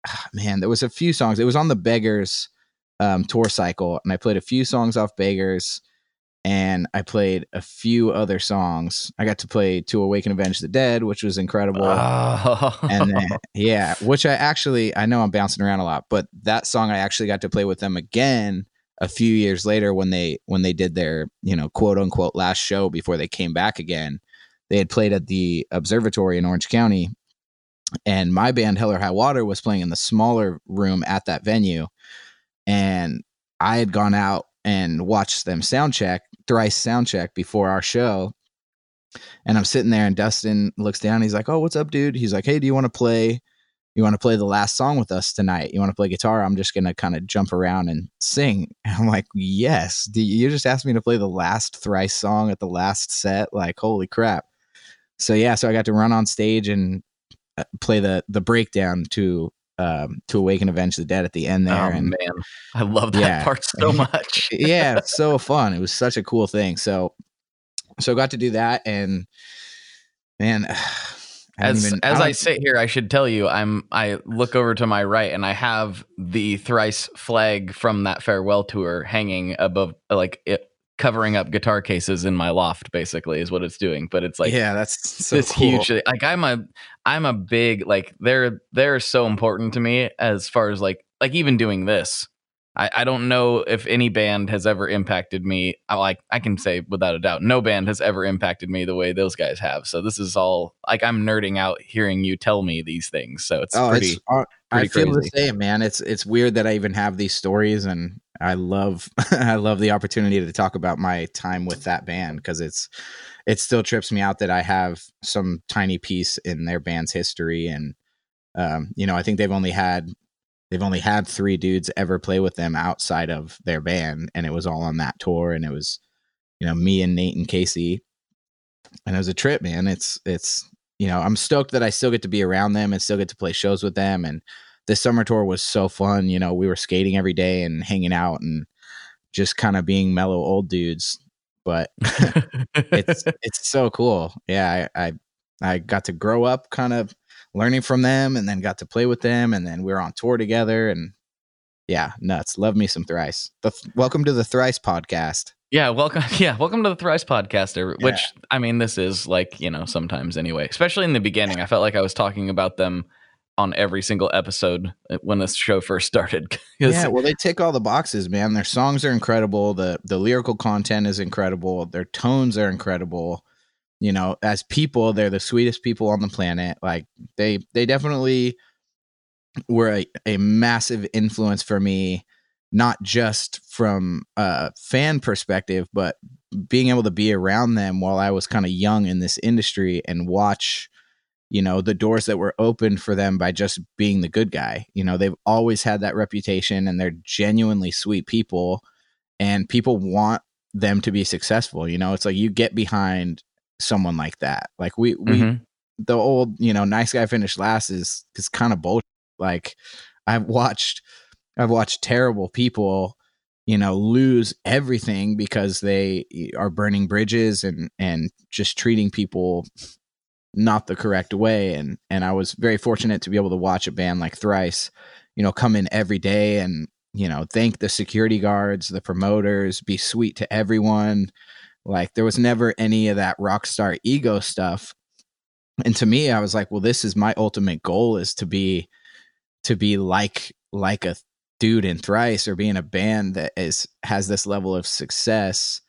ah, Man, there was a few songs. It was on the Beggars um, tour cycle, and I played a few songs off Beggars, and I played a few other songs. I got to play "To Awaken Avenge the Dead," which was incredible Oh. and then yeah which i actually i know i'm bouncing around a lot but that song i actually got to play with them again a few years later when they when they did their you know quote unquote last show before they came back again they had played at the observatory in orange county and my band hell or high water was playing in the smaller room at that venue and i had gone out and watched them sound check thrice sound check before our show and I'm sitting there, and Dustin looks down. He's like, "Oh, what's up, dude?" He's like, "Hey, do you want to play? You want to play the last song with us tonight? You want to play guitar? I'm just gonna kind of jump around and sing." And I'm like, "Yes." You just asked me to play the last thrice song at the last set? Like, holy crap! So yeah, so I got to run on stage and uh, play the the breakdown to um to awaken avenge the dead at the end there oh and man, I love that Yeah. part so much. yeah, so fun. It was such a cool thing. So, so got to do that, and man, I as even- as don't- I sit here, I should tell you, I'm I look over to my right and I have the thrice flag from that farewell tour hanging above, like it covering up guitar cases in my loft. Basically, is what it's doing. But it's like yeah, that's so this cool. huge. Like I'm a I'm a big like they're they're so important to me as far as like like even doing this. I, I don't know if any band has ever impacted me. I like I can say without a doubt, no band has ever impacted me the way those guys have. So this is all like I'm nerding out hearing you tell me these things. So it's oh, pretty. it's, uh, I pretty feel the same, man. It's it's weird that I even have these stories, and I love I love the opportunity to talk about my time with that band because it's it still trips me out that I have some tiny piece in their band's history, and um, you know, I think they've only had they've only had three dudes ever play with them outside of their band, and it was all on that tour, and it was you know me and Nate and Casey, and it was a trip, man. It's it's you know I'm stoked that I still get to be around them and still get to play shows with them, and this summer tour was so fun. You know, we were skating every day and hanging out and just kind of being mellow old dudes, but it's it's so cool. Yeah, I, I I got to grow up kind of learning from them and then got to play with them and then we were on tour together and yeah, nuts. Love me some thrice. The, welcome to the thrice podcast. yeah, welcome. Yeah, welcome to the Thrice Podcaster. Which I mean, this is like you know sometimes anyway. Especially in the beginning, I felt like I was talking about them on every single episode uh, when this show first started. Yeah, well, they tick all the boxes, man. Their songs are incredible. the The lyrical content is incredible. Their tones are incredible. You know, as people, they're the sweetest people on the planet. Like they, they definitely were a, a massive influence for me, not just from a fan perspective, but being able to be around them while I was kind of young in this industry and watch you know the doors that were opened for them by just being the good guy you know they've always had that reputation and they're genuinely sweet people and people want them to be successful you know it's like you get behind someone like that like we we Mhm. the old you know nice guy finished last is is kind of bullshit like i've watched i've watched terrible people you know lose everything because they are burning bridges and and just treating people not the correct way and and I was very fortunate to be able to watch a band like Thrice you know come in every day and you know thank the security guards the promoters be sweet to everyone like there was never any of that rock star ego stuff and to me I was like well this is my ultimate goal is to be to be like like a dude in Thrice or being a band that is has this level of success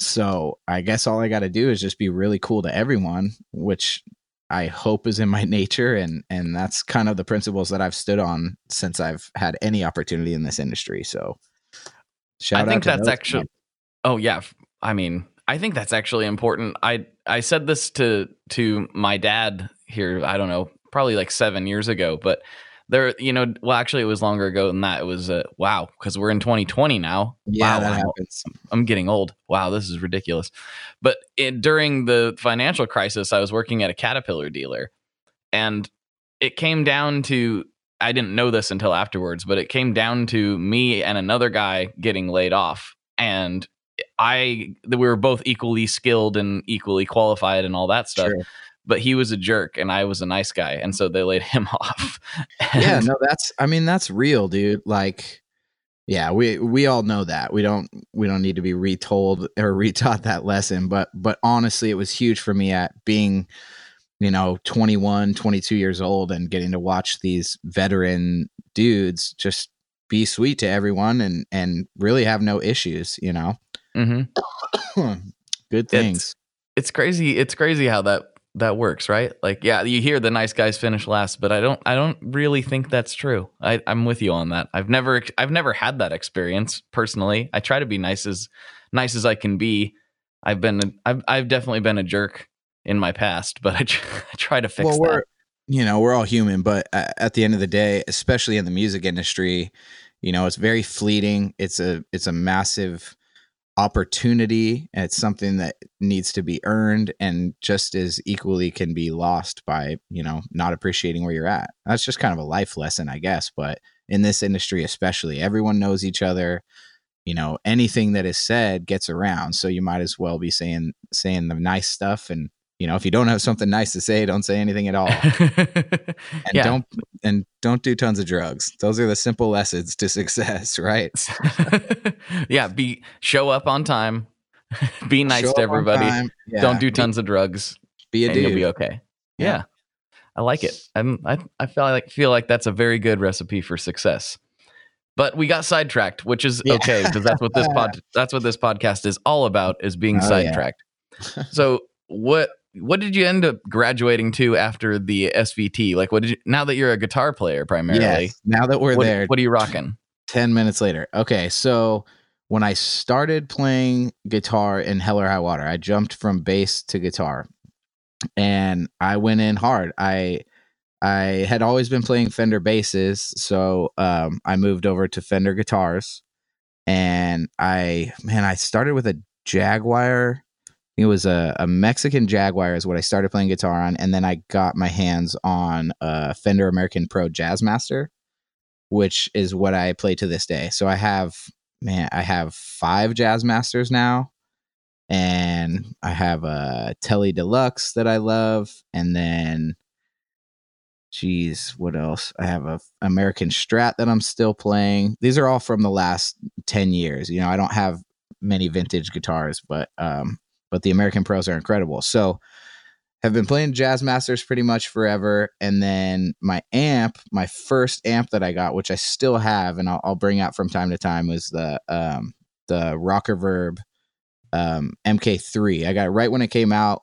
so I guess all I got to do is just be really cool to everyone, which I hope is in my nature, and and that's kind of the principles that I've stood on since I've had any opportunity in this industry. So, shout out I think that's actually. Oh yeah, I mean, I think that's actually important. I I said this to to my dad here. I don't know, probably like seven years ago, but there, you know, well, actually, it was longer ago than that. It was uh, wow, because we're in 2020 now. Yeah, wow, that I'm- happens. I'm getting old. Wow, this is ridiculous. But it, during the financial crisis, I was working at a Caterpillar dealer, and it came down to I didn't know this until afterwards, but it came down to me and another guy getting laid off, and I we were both equally skilled and equally qualified and all that stuff. Sure. But he was a jerk and I was a nice guy, and so they laid him off. yeah, no, that's I mean that's real, dude. Like yeah, we we all know that. We don't we don't need to be retold or retaught that lesson, but but honestly it was huge for me at being you know 21, 22 years old and getting to watch these veteran dudes just be sweet to everyone and and really have no issues, you know. Mhm. Good things. it's crazy it's crazy how that that works right like yeah you hear the nice guys finish last but i don't i don't really think that's true I, i'm with you on that i've never i've never had that experience personally i try to be nice as nice as i can be i've been I've, I've definitely been a jerk in my past but i, tr- I try to fix well, we're that you know we're all human, but at the end of the day, especially in the music industry, you know it's very fleeting. It's a it's a massive opportunity. It's something that needs to be earned, and just as equally can be lost by you know not appreciating where you're at. That's just kind of a life lesson, I guess. But in this industry, especially, everyone knows each other. You know, anything that is said gets around, so you might as well be saying saying the nice stuff and you know if you don't have something nice to say don't say anything at all and yeah don't and don't do tons of drugs those are the simple lessons to success right yeah be show up on time be nice Show to everybody. Yeah, don't do be- tons of drugs be, a and dude you'll be okay. Yeah. Yeah. I like it. I'm, I I feel like feel like that's a very good recipe for success. But we got sidetracked, which is okay because that's what this pod that's what this podcast is all about is being Oh, sidetracked. so what what did you end up graduating to after the SVT? Like what did you now that you're a guitar player primarily? yes now that we're what, there what are you rocking? 10 minutes later okay so when i started playing guitar in hell or high water i jumped from bass to guitar and i went in hard i i had always been playing fender basses so um, i moved over to fender guitars and i man i started with a jaguar it was a, a mexican jaguar is what i started playing guitar on and then i got my hands on a fender american pro jazzmaster which is what I play to this day. So I have man, I have five Jazzmasters now, and I have a Tele Deluxe that I love, and then, geez, what else? I have a American Strat that I'm still playing. These are all from the last ten years. You know, I don't have many vintage guitars, but um, but the American Pros are incredible. So have been playing Jazzmasters pretty much forever and then my amp my first amp that i got which i still have and i'll, I'll bring out from time to time was the um the Rockerverb um mk3 i got right when it came out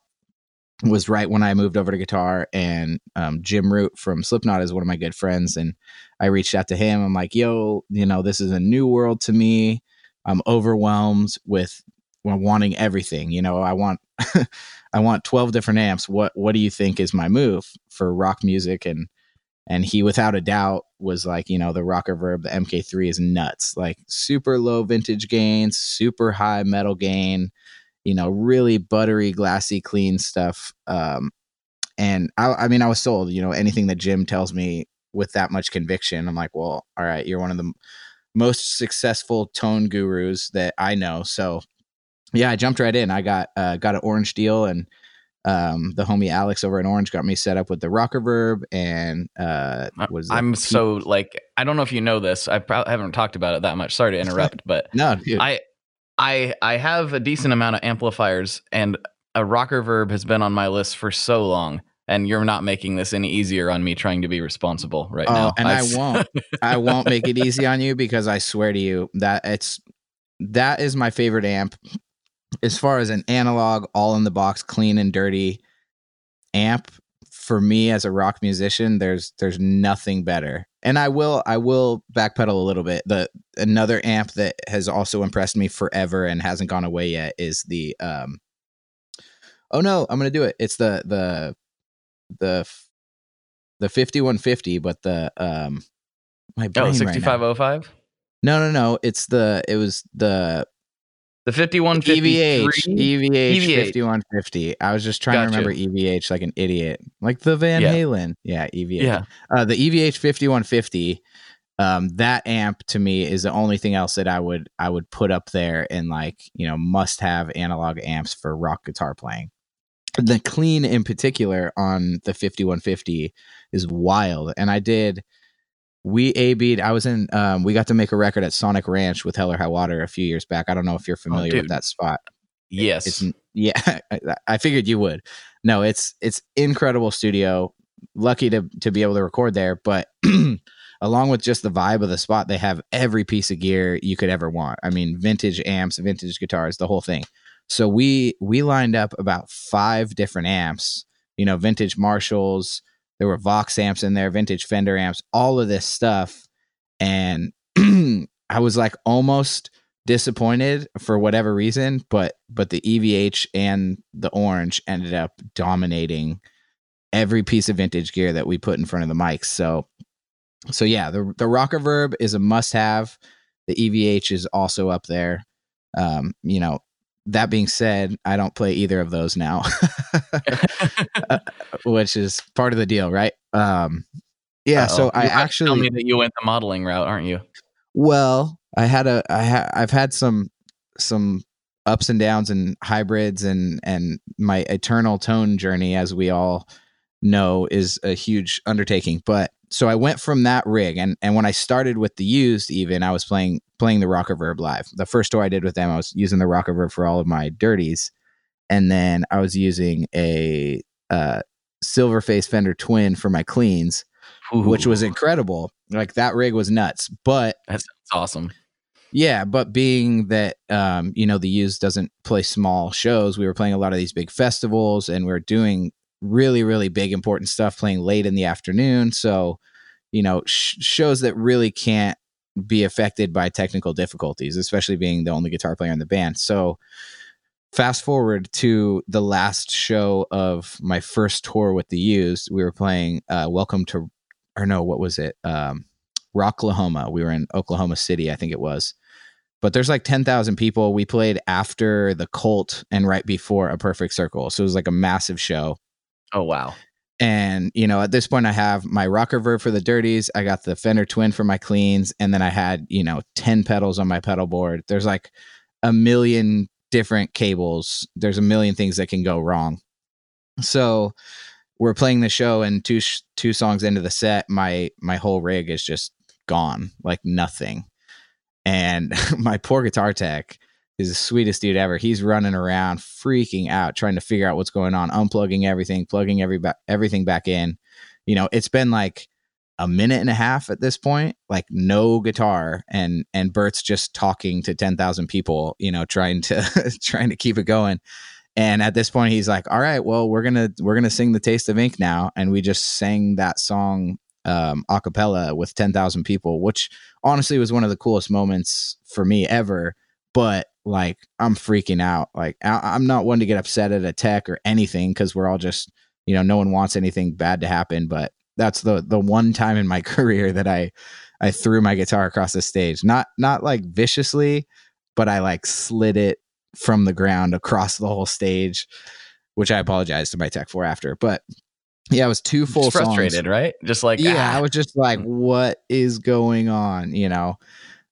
was right when i moved over to guitar and um, jim root from slipknot is one of my good friends and i reached out to him. I'm like yo you know this is a new world to me. I'm overwhelmed with wanting everything you know i want I want 12 different amps. What what do you think is my move for rock music? And and he without a doubt was like, you know, the Rockerverb, the MK3 is nuts. Like super low vintage gains, super high metal gain, you know, really buttery, glassy, clean stuff. Um and I I mean I was sold, you know, anything that Jim tells me with that much conviction, I'm like, well, all right, you're one of the most successful tone gurus that I know. So yeah, I jumped right in. I got uh, got an orange deal, and um, the homie Alex over in Orange got me set up with the Rockerverb and uh, was I'm so like I don't know if you know this. I probably haven't talked about it that much. Sorry to interrupt, but no, dude. I I I have a decent amount of amplifiers and a Rockerverb has been on my list for so long and you're not making this any easier on me trying to be responsible right oh, now. and I s- won't. I won't make it easy on you because I swear to you that it's that is my favorite amp as far as an analog, all in the box, clean and dirty amp. For me as a rock musician, there's there's nothing better. And I will I will backpedal a little bit. The another amp that has also impressed me forever and hasn't gone away yet is the um Oh no, I'm gonna do it. It's the the the the 5150, but the um my brain Oh, right now. 6505? No, no, no. It's the it was the The 5153. EVH, EVH, EVH. 5150. I was just trying Gotcha. to remember EVH like an idiot, like the Van Yeah. Halen. Yeah, EVH. Yeah. Uh, the EVH 5150. Um, that amp to me is the only thing else that I would I would put up there in like you know must have analog amps for rock guitar playing. The clean in particular on the 5150 is wild, and I did. We AB'd. I was in. Um, we got to make a record at Sonic Ranch with Hell or High Water a few years back. I don't know if you're familiar with that spot. Yes. It's yeah, I, I figured you would. No, it's it's incredible studio. Lucky to to be able to record there, but along with just the vibe of the spot, they have every piece of gear you could ever want. I mean, vintage amps, vintage guitars, the whole thing. So we we lined up about five different amps. You know, vintage Marshalls. There were Vox amps in there, vintage Fender amps, all of this stuff, and I was like almost disappointed for whatever reason, but but the EVH and the orange ended up dominating every piece of vintage gear that we put in front of the mics. So so yeah, the the Rockerverb is a must have. The EVH is also up there. Um, you know, that being said, I don't play either of those now. Uh, which is part of the deal, right? Um yeah, so Uh-oh. I You're about actually tell me that you went the modeling route, aren't you? well, I had a I ha- I've had some some ups and downs and hybrids and and my eternal tone journey as we all know is a huge undertaking. But so I went from that rig and and when I started with the used even I was playing playing the Rockerverb live. The first tour I did with them I was using the Rockerverb for all of my dirties and then I was using a uh silver face Fender twin for my cleans which was incredible. Like that rig was nuts. But that's awesome. yeah, but being that um, you know, the use doesn't play small shows, we were playing a lot of these big festivals and we are doing really, really big important stuff playing late in the afternoon. So, you know, sh- shows that really can't be affected by technical difficulties, especially being the only guitar player in the band. So fast forward to the last show of my first tour with the used, we were playing uh Welcome to or no, what was it? Um Rocklahoma. We were in Oklahoma City, I think it was. But there's like 10,000 people. We played after the Cult and right before a perfect circle. So it was like a massive show. Oh wow. And, you know, at this point, I have my Rockerverb for the dirties. I got the Fender Twin for my cleans. And then I had, you know, 10 pedals on my pedal board. There's like a million different cables. There's a million things that can go wrong. So we're playing the show, and two sh- two songs into the set, my my whole rig is just gone, like nothing. And my poor guitar tech is the sweetest dude ever. He's running around, freaking out, trying to figure out what's going on, unplugging everything, plugging every ba- everything back in. You know, it's been like a minute and a half at this point, like no guitar, and and Bert's just talking to ten thousand people. You know, trying to trying to keep it going. And at this point, he's like, "All right, well, we're gonna we're gonna sing the Taste of Ink now," and we just sang that song um, a cappella with ten thousand people, which honestly was one of the coolest moments for me ever. But like, I'm freaking out. Like, I, I'm not one to get upset at a tech or anything because we're all just, you know, no one wants anything bad to happen. But that's the the one time in my career that I I threw my guitar across the stage, not not like viciously, but I like slid it from the ground across the whole stage, which I apologize to my tech for after. But yeah, it was two full Just frustrated, songs. right? Just like yeah, ah. I was just like, what is going on? You know.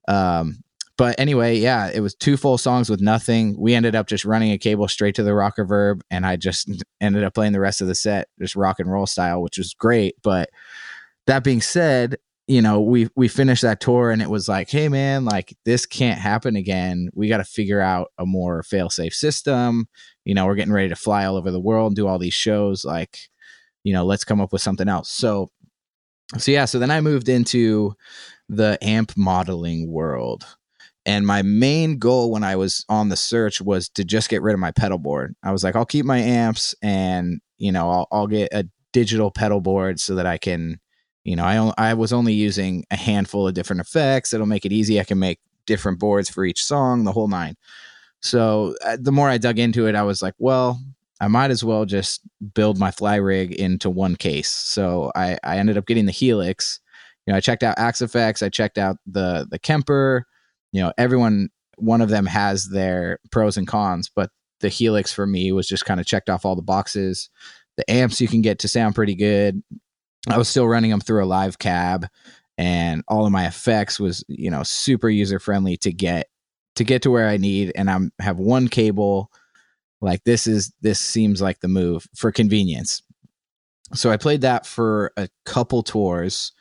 Um, but anyway, yeah, it was two full songs with nothing. We ended up just running a cable straight to the Rockerverb, and I just ended up playing the rest of the set just rock and roll style, which was great. But that being said, you know, we we finished that tour and it was like, hey man, like this can't happen again. We got to figure out a more fail safe system. You know, we're getting ready to fly all over the world and do all these shows. Like, you know, let's come up with something else. So, so yeah, so then I moved into the amp modeling world. And my main goal when I was on the search was to just get rid of my pedal board. I was like, I'll keep my amps and, you know, I'll, I'll get a digital pedal board so that I can, you know, I, I was only using a handful of different effects. It'll make it easy. I can make different boards for each song, the whole nine. So uh, the more I dug into it, I was like, well, I might as well just build my fly rig into one case. So I, I ended up getting the Helix. You know, I checked out Axe Effects. I checked out the the Kemper. You know, everyone one of them has their pros and cons, but the Helix for me was just kind of checked off all the boxes. The amps you can get to sound pretty good. I was still running them through a live cab and all of my effects was, you know, super user friendly to get to get to where I need and I'm have one cable like this is this seems like the move for convenience. So I played that for a couple tours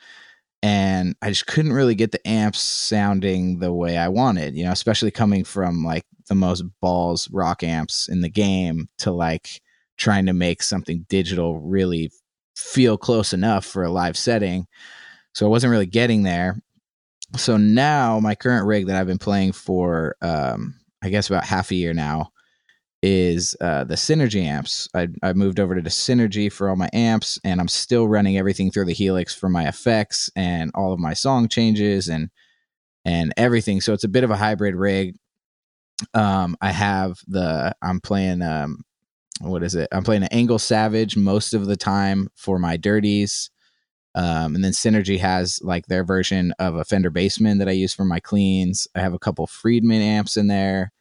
and I just couldn't really get the amps sounding the way I wanted, you know, especially coming from like the most balls rock amps in the game to like trying to make something digital really feel close enough for a live setting. So I wasn't really getting there. So now my current rig that I've been playing for um I guess about half a year now is uh, the Synergy amps. I, I moved over to the Synergy for all my amps, and I'm still running everything through the Helix for my effects and all of my song changes and and everything. So it's a bit of a hybrid rig. Um, I have the I'm playing um, what is it? I'm playing an ENGL Savage most of the time for my dirties. Um, and then Synergy has like their version of a Fender Bassman that I use for my cleans. I have a couple Friedman amps in there.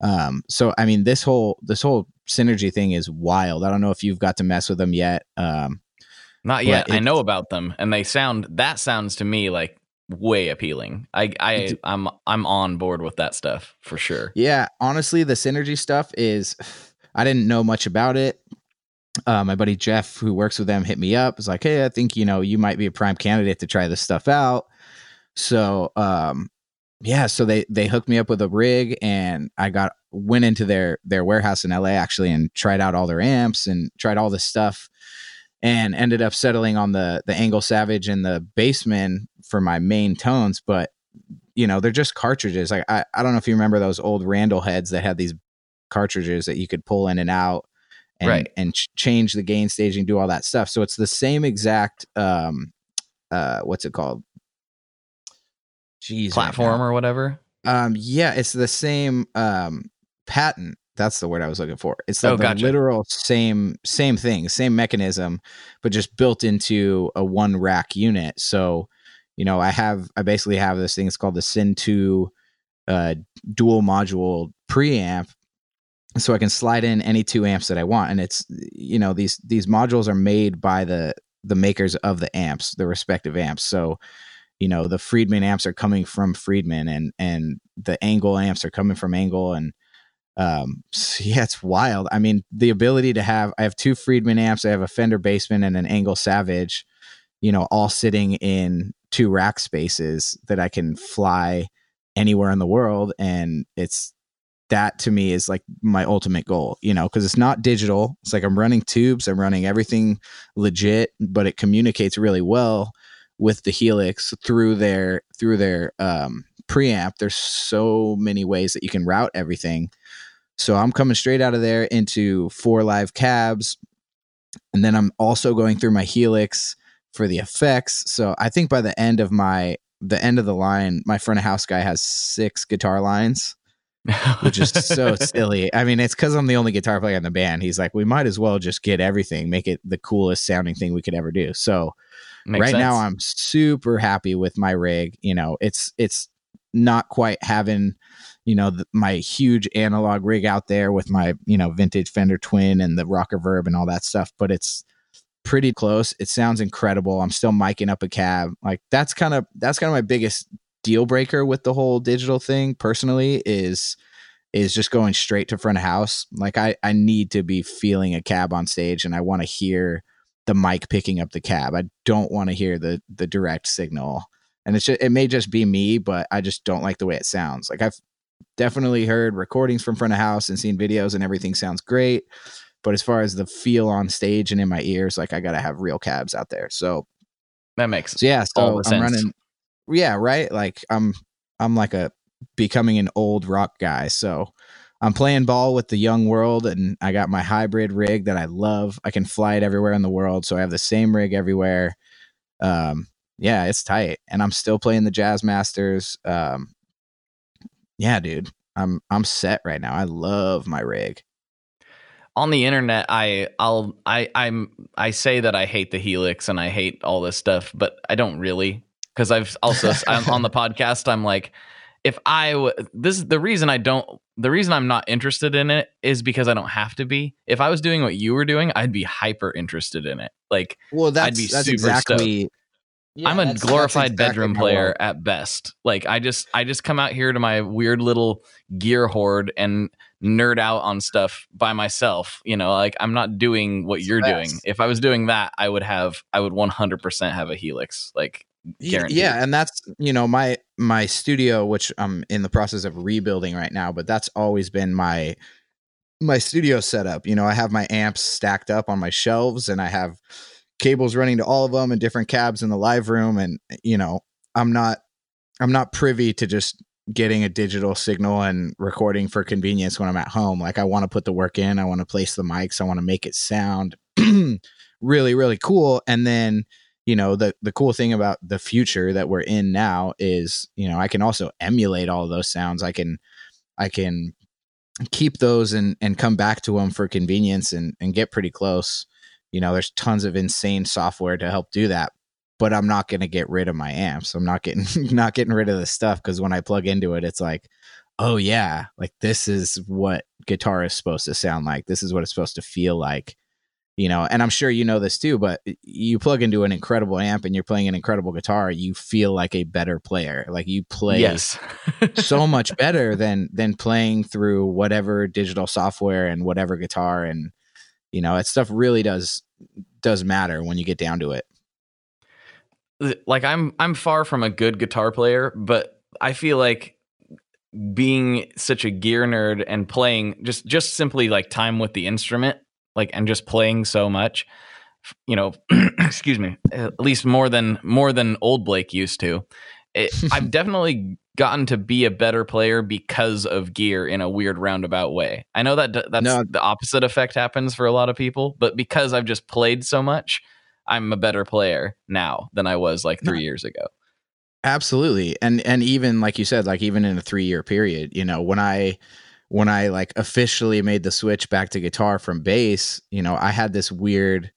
Um, so I mean, this whole this whole synergy thing is wild. I don't know if you've got to mess with them yet. Um, Not yet. I know about them, and they sound that sounds to me like way appealing. I I I'm I'm on board with that stuff for sure. Yeah, honestly, the synergy stuff is I didn't know much about it. Uh, my buddy Jeff, who works with them, hit me up. Was like, "Hey, I think you know you might be a prime candidate to try this stuff out." So, um, yeah, so they they hooked me up with a rig, and I got went into their their warehouse in LA actually, and tried out all their amps and tried all this stuff, and ended up settling on the the ENGL Savage and the Bassman for my main tones. But you know, they're just cartridges. Like I I don't know if you remember those old Randall heads that had these cartridges that you could pull in and out and Right. and ch- change the gain staging, do all that stuff. So it's the same exact um uh what's it called? Jeez, Platform now. or whatever. Um, yeah, it's the same um patent. That's the word I was looking for. It's the, Oh, the literal same same thing, same mechanism, but just built into a one rack unit. So, you know, I have I basically have this thing. It's called the SYN-2 uh, dual module preamp, so I can slide in any two amps that I want. And it's you know these these modules are made by the the makers of the amps, the respective amps. So you know the Friedman amps are coming from Friedman, and and the ENGL amps are coming from ENGL, and um, yeah, it's wild. I mean, the ability to have I have two Friedman amps, I have a Fender Bassman and an ENGL Savage, you know, all sitting in two rack spaces that I can fly anywhere in the world, and it's that to me is like my ultimate goal, you know, because it's not digital. It's like I'm running tubes, I'm running everything legit, but it communicates really well with the Helix through their through their um, preamp. There's so many ways that you can route everything. So I'm coming straight out of there into four live cabs, and then I'm also going through my Helix for the effects. So I think by the end of my the end of the line, my front of house guy has six guitar lines which is so silly. I mean, it's because I'm the only guitar player in the band. He's like, we might as well just get everything, make it the coolest sounding thing we could ever do. So Makes right now. I'm super happy with my rig. You know, it's it's not quite having you know the, my huge analog rig out there with my you know vintage Fender Twin and the Rockerverb and all that stuff, but it's pretty close. It sounds incredible. I'm still miking up a cab. Like that's kind of that's kind of my biggest deal breaker with the whole digital thing personally is is just going straight to front of house. Like I I need to be feeling a cab on stage and I want to hear the mic picking up the cab. I don't want to hear the the direct signal. And it's just, it may just be me, but I just don't like the way it sounds. Like I've definitely heard recordings from front of house and seen videos and everything sounds great. But as far as the feel on stage and in my ears, like I gotta have real cabs out there. So that makes so yeah, so I'm sense. running. Yeah, right. Like I'm, I'm like a becoming an old rock guy. So I'm playing ball with the young world, and I got my hybrid rig that I love. I can fly it everywhere in the world, so I have the same rig everywhere. Um, yeah, it's tight, and I'm still playing the Jazzmasters. Um, yeah, dude, I'm I'm set right now. I love my rig. on the internet i i'll i i'm i say that i hate the helix and i hate all this stuff but i don't really because i've also I'm on the podcast i'm like if I w- this is the reason I don't the reason I'm not interested in it is because I don't have to be. If I was doing what you were doing, I'd be hyper interested in it. Like Well, that's I'd be that's super exactly. Yeah, I'm a that's- that's glorified exactly bedroom player at best. Like I just I just come out here to my weird little gear hoard and nerd out on stuff by myself. You know, like I'm not doing what It's you're the doing. If I was doing that, I would have I would 100% have a Helix. Like Y- guaranteed. Yeah, and that's you know my my studio, which I'm in the process of rebuilding right now, but that's always been my my studio setup. You know, I have my amps stacked up on my shelves, and I have cables running to all of them, and different cabs in the live room, and eh, you know, I'm not I'm not privy to just getting a digital signal and recording for convenience when I'm at home. Like I want to put the work in, I want to place the mics, I want to make it sound really really cool, and then you know the the cool thing about the future that we're in now is you know I can also emulate all those sounds. I can I can keep those and and come back to them for convenience and and get pretty close. You know, there's tons of insane software to help do that. But I'm not going to get rid of my amps. I'm not getting not getting rid of the stuff because when I plug into it, it's like, oh yeah, like this is what guitar is supposed to sound like. This is what it's supposed to feel like you know and i'm sure you know this too but you plug into an incredible amp and you're playing an incredible guitar you feel like a better player like you play yes. so much better than than playing through whatever digital software and whatever guitar and you know that stuff really does does matter when you get down to it like I'm I'm far from a good guitar player, but I feel like being such a gear nerd and playing just just simply like time with the instrument, like and just playing so much, you know, excuse me, at least more than more than old Blake used to. It, eh, I've definitely gotten to be a better player because of gear in a weird roundabout way. I know that that's No. the opposite effect happens for a lot of people, but because I've just played so much, I'm a better player now than I was like three years ago. absolutely and and even like you said like even in a 3 year period you know when i when i like officially made the switch back to guitar from bass you know i had this weird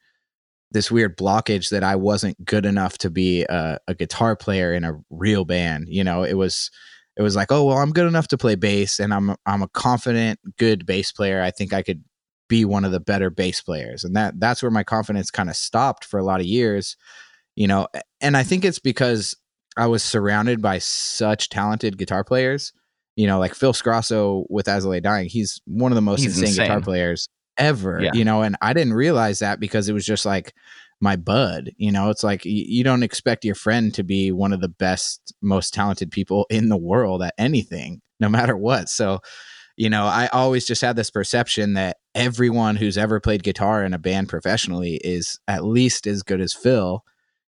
this weird blockage that I wasn't good enough to be a, a guitar player in a real band. You know, it was it was like, oh well, I'm good enough to play bass, and I'm I'm a confident, good bass player. I think I could be one of the better bass players, and that that's where my confidence kind of stopped for a lot of years. You know, and I think it's because I was surrounded by such talented guitar players. You know, like Phil Sgrosso with As I Lay Dying, he's one of the most He's insane, guitar players ever. Yeah. You know, and I didn't realize that because it was just like my bud. You know, it's like y- you don't expect your friend to be one of the best, most talented people in the world at anything, no matter what. So, you know, I always just had this perception that everyone who's ever played guitar in a band professionally is at least as good as Phil.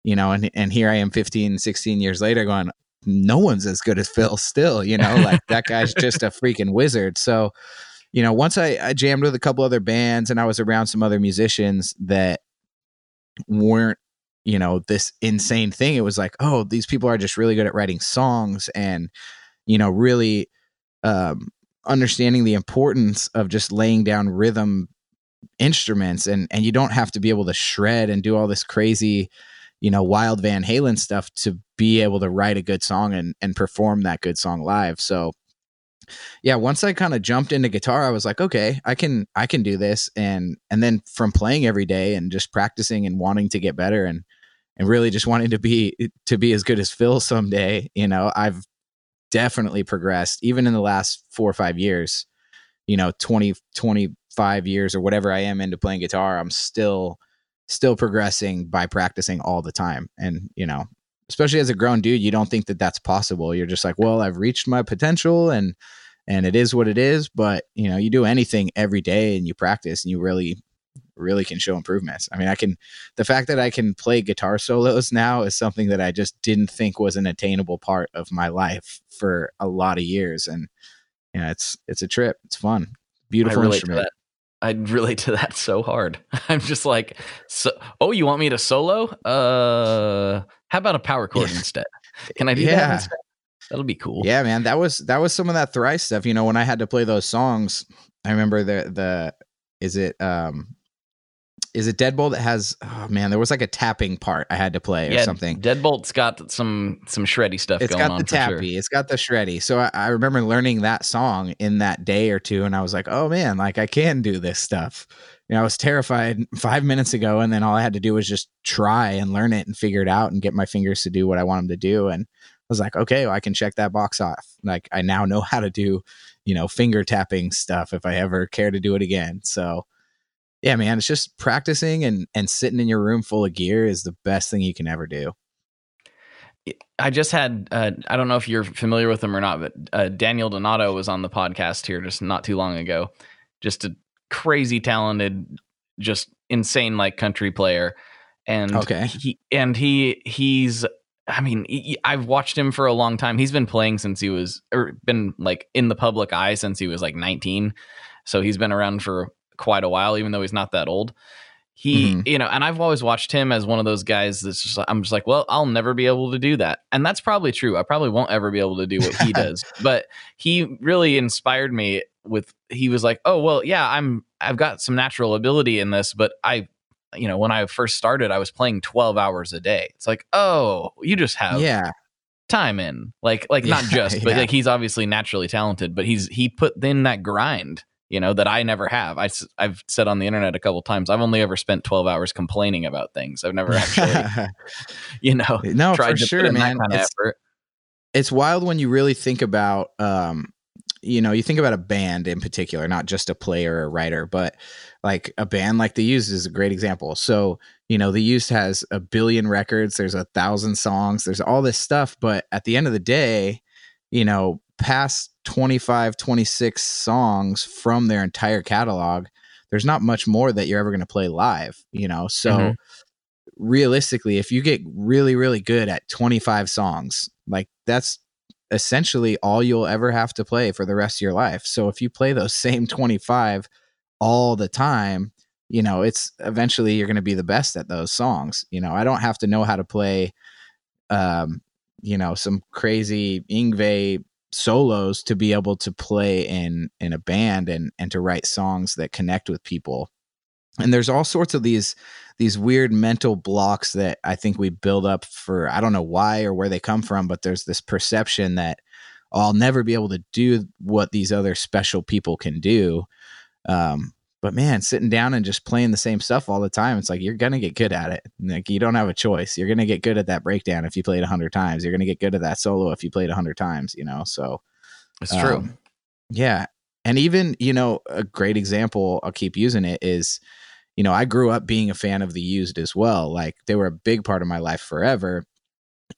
You know, and and here I am 15, 16 years later going, no one's as good as Phil still, you know, like that guy's just a freaking wizard. So, you know, once I, I jammed with a couple other bands and I was around some other musicians that weren't, you know, this insane thing, it was like, oh, these people are just really good at writing songs and, you know, really um, understanding the importance of just laying down rhythm instruments and and you don't have to be able to shred and do all this crazy you know wild van halen stuff to be able to write a good song and and perform that good song live. So yeah once i kind of jumped into guitar i was like okay i can i can do this. And and then from playing every day and just practicing and wanting to get better and and really just wanting to be to be as good as phil someday you know i've definitely progressed. Even in the last four or five years you know 20 25 years or whatever i am into playing guitar i'm still still progressing by practicing all the time. And you know especially as a grown dude you don't think that that's possible. You're just like well i've reached my potential and and it is what it is. But you know you do anything every day and you practice and you really really can show improvements. I mean i can the fact that i can play guitar solos now is something that i just didn't think was an attainable part of my life for a lot of years. And you know it's it's a trip. It's fun. Beautiful instrument. I relate to that so hard. I'm just like, so, oh, you want me to solo? Uh, how about a power chord instead? Can I do that Yeah. instead? That'll be cool. Yeah, man, that was that was some of that thrice stuff. You know, when I had to play those songs, I remember the the is it um is it Deadbolt that has? Oh man, there was like a tapping part I had to play or yeah, something. Deadbolt's got some some shreddy stuff It's going got on. the for sure. tappy. It's got the shreddy. So I, I remember learning that song in that day or two, and I was like, "Oh man, like I can do this stuff." You know, I was terrified five minutes ago, and then all I had to do was just try and learn it and figure it out and get my fingers to do what I want them to do. And I was like, "Okay, well, I can check that box off." Like I now know how to do, you know, finger tapping stuff if I ever care to do it again. So. Yeah, man, it's just practicing and and sitting in your room full of gear is the best thing you can ever do. I just had uh, I don't know if you're familiar with him or not, but uh, Daniel Donato was on the podcast here just not too long ago. Just a crazy talented, just insane like country player, and Okay. he and he he's I mean he, I've watched him for a long time. He's been playing since he was or been like in the public eye since he was like 19, so he's been around for quite a while, even though he's not that old. He Mhm. you know and i've always watched him as one of those guys that's just i'm just like well i'll never be able to do that. And that's probably true. I probably won't ever be able to do what he does. But he really inspired me with he was like oh well yeah i'm i've got some natural ability in this but i you know when i first started i was playing 12 hours a day. It's like oh you just have Yeah, time in. Like like not just but yeah. like he's obviously naturally talented but he's he put in that grind you know that i never have I, i've said on the internet a couple times i've only ever spent 12 hours complaining about things i've never actually you know no, tried for to sure, man. kind of It's, effort it's wild when you really think about, um, you know, you think about a band in particular, not just a player or writer, but like a band like the Used is a great example. So, you know, the Used has a billion records, there's a thousand songs, there's all this stuff, but at the end of the day, you know, past 25, 26 songs from their entire catalog, there's not much more that you're ever going to play live, you know? So, Mhm. realistically, if you get really, really good at 25 songs, like that's essentially all you'll ever have to play for the rest of your life. So if you play those same 25 all the time, you know, it's eventually you're going to be the best at those songs. You know, I don't have to know how to play, um, you know, some crazy Yngwie solos to be able to play in in a band and and to write songs that connect with people. And there's all sorts of these these weird mental blocks that I think we build up for I don't know why or where they come from, but there's this perception that oh, I'll never be able to do what these other special people can do. Um, but man, sitting down and just playing the same stuff all the time, it's like you're gonna get good at it. Like you don't have a choice. You're gonna get good at that breakdown if you played a hundred times. You're gonna get good at that solo if you played a hundred times. You know, so it's true um, yeah. And even, you know, a great example, I'll keep using it is, you know, I grew up being a fan of the used as well. Like they were a big part of my life forever.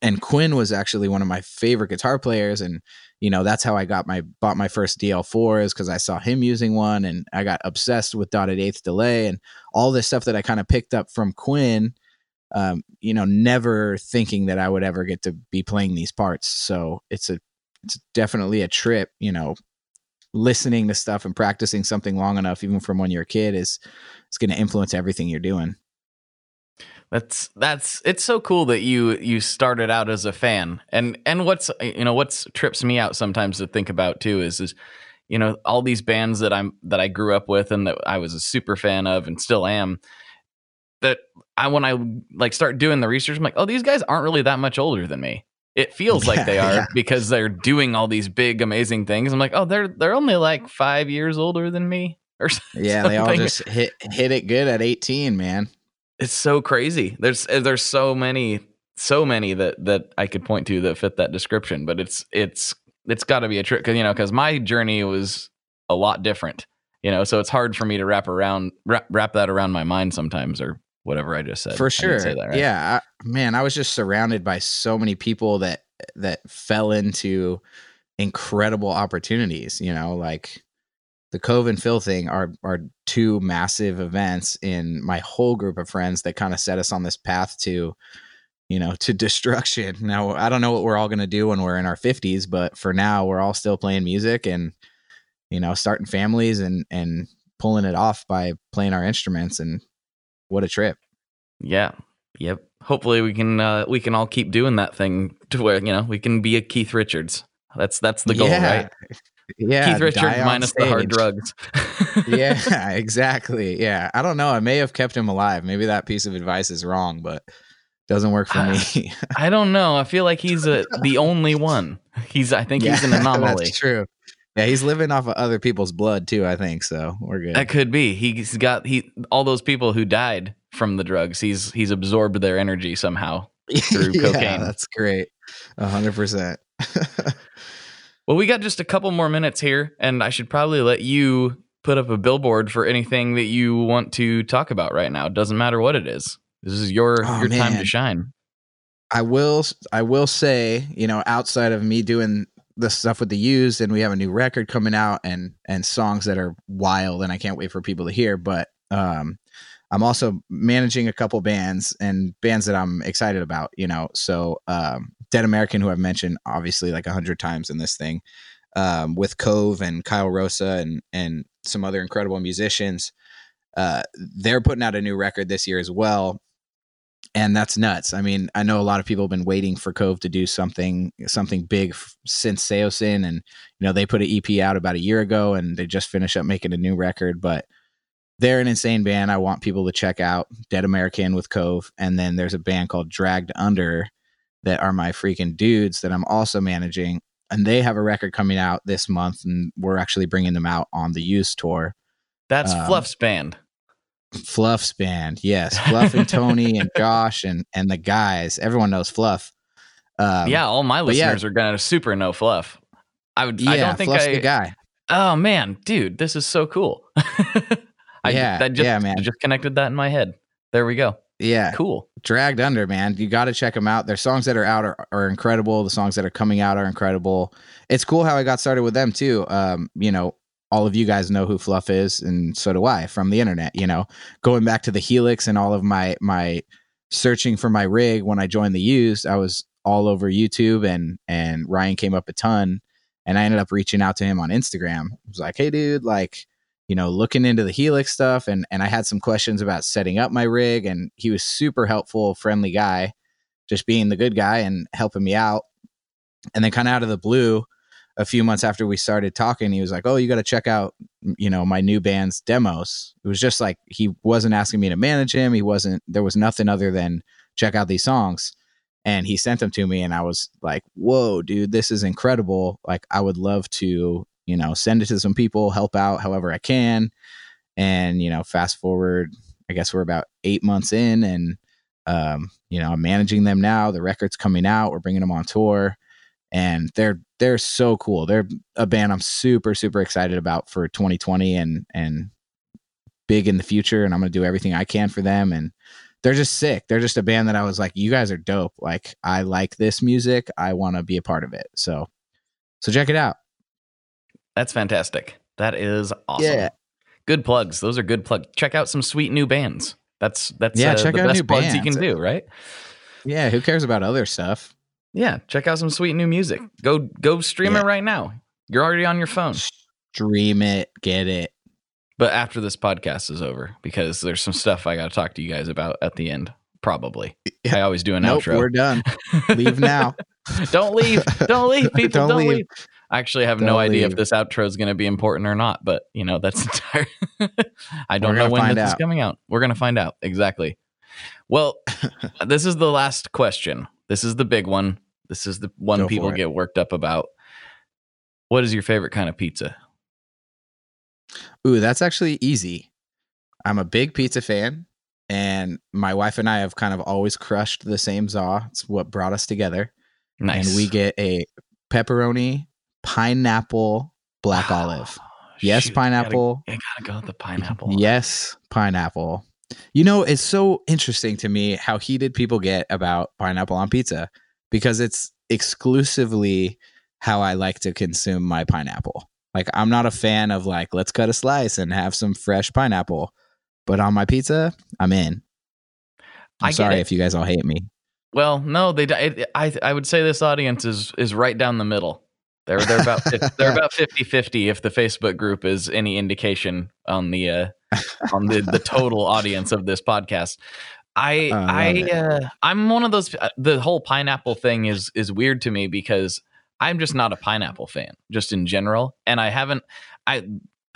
And Quinn was actually one of my favorite guitar players. And, you know, that's how I got my bought my first DL4 is because I saw him using one and I got obsessed with dotted eighth delay and all this stuff that I kind of picked up from Quinn. Um, you know, never thinking that I would ever get to be playing these parts. So it's a it's definitely a trip, you know, listening to stuff and practicing something long enough, even from when you're a kid, is is going to influence everything you're doing. That's that's it's so cool that you you started out as a fan. And and what's you know what's trips me out sometimes to think about too is is you know all these bands that I'm that I grew up with and that I was a super fan of and still am that I when I like start doing the research I'm like, "Oh, these guys aren't really that much older than me." It feels like Yeah, they are yeah. because they're doing all these big amazing things. I'm like, "Oh, they're they're only like 5 years older than me." Or Yeah, they all just hit hit it good at 18, man. It's so crazy. There's uh, there's so many so many that that I could point to that fit that description, but it's it's it's got to be a trick because you know because my journey was a lot different, you know, so it's hard for me to wrap around wrap, wrap that around my mind sometimes or whatever I just said. For sure. that right. Yeah, I, man, I was just surrounded by so many people that that fell into incredible opportunities, you know, like the Cove and Phil thing are are two massive events in my whole group of friends that kind of set us on this path to you know to destruction. Now, I don't know what we're all going to do when we're in our 50s, but for now we're all still playing music and you know, starting families and and pulling it off by playing our instruments and what a trip. Yeah. Yep. Hopefully we can uh, we can all keep doing that thing to where you know we can be a Keith Richards. That's that's the goal, right? Yeah, Keith Richards minus the hard drugs. yeah, exactly. Yeah, I don't know. I may have kept him alive. Maybe that piece of advice is wrong, but doesn't work for Ah, me. I don't know. I feel like he's a, the only one. He's. I think he's an anomaly. That's true. Yeah, he's living off of other people's blood too. I think so. We're good. That could be. He's got he all those people who died from the drugs. He's he's absorbed their energy somehow. through Yeah, cocaine. That's great. A hundred percent. Well, we got just a couple more minutes here, and I should probably let you put up a billboard for anything that you want to talk about right now. Doesn't matter what it is. This is your Oh, your time to shine. I will. I will say, you know, outside of me doing the stuff with the used, and we have a new record coming out, and and songs that are wild, and I can't wait for people to hear. But um, I'm also managing a couple bands and bands that I'm excited about. You know, so um, Dead American, who I've mentioned obviously like a hundred times in this thing, um, with Cove and Kyle Rosa and and some other incredible musicians. Uh, they're putting out a new record this year as well and that's nuts. I mean, I know a lot of people have been waiting for Cove to do something something big f- since Saosin, and you know they put an EP out about a year ago, and they just finished up making a new record. But they're an insane band. I want people to check out Dead American with Cove, and then there's a band called Dragged Under that are my freaking dudes that I'm also managing, and they have a record coming out this month, and we're actually bringing them out on the Used tour. That's Um, Fluff's band. Fluff's band, yes, Fluff and Tony and Josh and and the guys. Everyone knows Fluff. Um, yeah, all my but yeah. listeners are gonna super know Fluff. I would. yeah. I don't think Fluff's I. the guy. Oh man, dude, this is so cool. I, Yeah, I just, yeah, man. I just connected that in my head. There we go. Yeah, Cool. dragged under, man. You got to check them out. Their songs that are out are, are incredible. The songs that are coming out are incredible. It's cool how I got started with them too. Um, you know, all of you guys know who Fluff is, and so do I from the internet. You know, going back to the Helix and all of my my searching for my rig when I joined the used, I was all over YouTube, and and Ryan came up a ton, and I ended up reaching out to him on Instagram. I was like, hey, dude, like you know, looking into the Helix stuff and and I had some questions about setting up my rig and he was super helpful, friendly guy, just being the good guy and helping me out. And then kind of out of the blue, a few months after we started talking, he was like, "Oh, you got to check out, you know, my new band's demos." It was just like he wasn't asking me to manage him. He wasn't there was nothing other than check out these songs. And he sent them to me and I was like, "Whoa, dude, this is incredible. Like I would love to you know, send it to some people, help out however I can. And, you know, fast forward, I guess we're about eight months in and, um, you know, I'm managing them now. The record's coming out. We're bringing them on tour and they're, they're so cool. They're a band I'm super, super excited about for 2020 and, and big in the future. And I'm going to do everything I can for them. And they're just sick. They're just a band that I was like, you guys are dope. Like, I like this music. I want to be a part of it. So, so check it out. That's fantastic. That is awesome. Yeah. Good plugs. Those are good plugs. Check out some sweet new bands. That's that's Yeah, uh, check the out best new plugs you can do, right? Yeah. Who cares about other stuff? Yeah, check out some sweet new music. Go go stream Yeah. it right now. You're already on your phone. Stream it, get it. But after this podcast is over, because there's some stuff I got to talk to you guys about at the end. Probably. Yeah. I always do an Nope, outro. we're done. Leave now. don't leave. Don't leave. People Don't don't, leave. leave. I actually have no idea if this outro is going to be important or not, but you know, that's entire. I don't know when this is coming out. We're going to find out. Exactly. Well, this is the last question. This is the big one. This is the one Go people get worked up about. What is your favorite kind of pizza? Ooh, that's actually easy. I'm a big pizza fan, and my wife and I have kind of always crushed the same za. It's what brought us together. Nice. And we get a pepperoni, pineapple, black Wow. olive. Yes, Shoot, pineapple. I gotta, I gotta go with the pineapple. Yes, pineapple. You know, it's so interesting to me how heated people get about pineapple on pizza because it's exclusively how I like to consume my pineapple. Like, I'm not a fan of like, let's cut a slice and have some fresh pineapple. But on my pizza, I'm in. I'm sorry it. if you guys all hate me. Well, no, they. It, I I would say this audience is is right down the middle. They're they're about they're about 50-50 if the Facebook group is any indication on the uh, on the the total audience of this podcast. I I I uh, I'm one of those. uh, The whole pineapple thing is is weird to me because I'm just not a pineapple fan, just in general. And I haven't I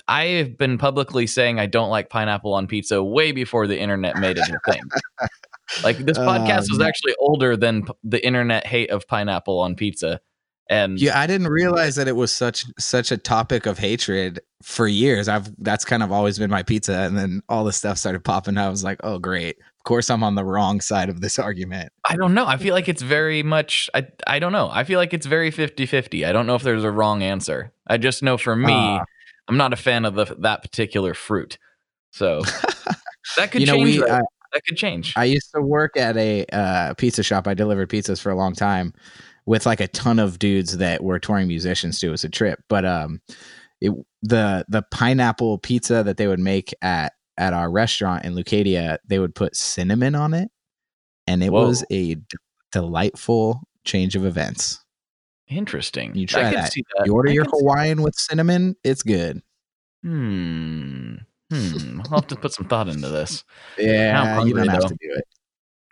I have been publicly saying I don't like pineapple on pizza way before the internet made it a thing. like this podcast um, is actually older than p- the internet hate of pineapple on pizza. And yeah, I didn't realize that it was such such a topic of hatred for years. I've that's kind of always been my pizza, and then all the stuff started popping. Up i was like, oh great, of course I'm on the wrong side of this argument. I don't know. I feel like it's very much I I don't know. I feel like it's very 50-50. I don't know if there's a wrong answer. I just know for me, uh, I'm not a fan of the that particular fruit. So that could you know, change. We, I, that could change. I used to work at a uh, pizza shop. I delivered pizzas for a long time with like a ton of dudes that were touring musicians too. It was a trip, but um, it, the the pineapple pizza that they would make at at our restaurant in Leucadia, they would put cinnamon on it, and it Whoa. was a d- delightful change of events. Interesting. You try that. that. You order I your Hawaiian with cinnamon, it's good. Hmm. Hmm. I'll have to put some thought into this. Yeah, hungry, you don't have though. to do it.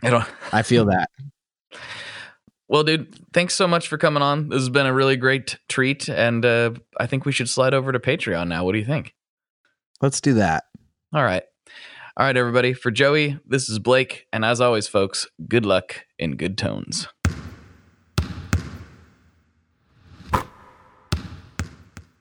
I don't. I feel that. Well, dude, thanks so much for coming on. This has been a really great treat, and uh, I think we should slide over to Patreon now. What do you think? Let's do that. All right. All right, everybody. For Joey, this is Blake, and as always, folks, good luck in good tones.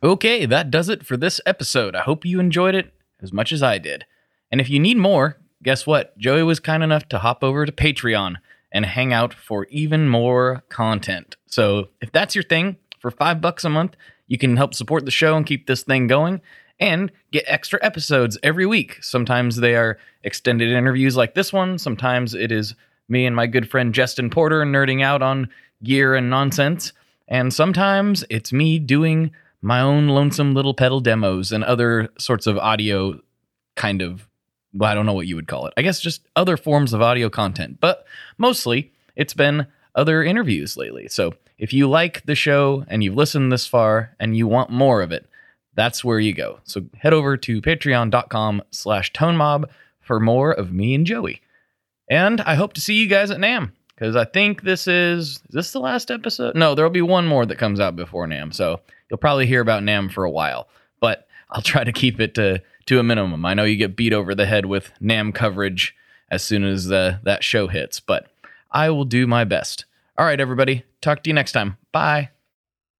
Okay, that does it for this episode. I hope you enjoyed it as much as I did. And if you need more, guess what? Joey was kind enough to hop over to Patreon and hang out for even more content. So if that's your thing, for five bucks a month, you can help support the show and keep this thing going and get extra episodes every week. Sometimes they are extended interviews like this one. Sometimes it is me and my good friend Justin Porter nerding out on gear and nonsense. And sometimes it's me doing my own lonesome little pedal demos and other sorts of audio kind of well, I don't know what you would call it. I guess just other forms of audio content, but mostly it's been other interviews lately. So if you like the show and you've listened this far and you want more of it, that's where you go. So head over to patreon.com slash tonemob for more of me and Joey. And I hope to see you guys at NAMM because I think this is, is this the last episode? No, there'll be one more that comes out before NAMM. So you'll probably hear about NAMM for a while, but I'll try to keep it to to a minimum. I know you get beat over the head with NAMM coverage as soon as the, that show hits, but I will do my best. All right, everybody. Talk to you next time. Bye.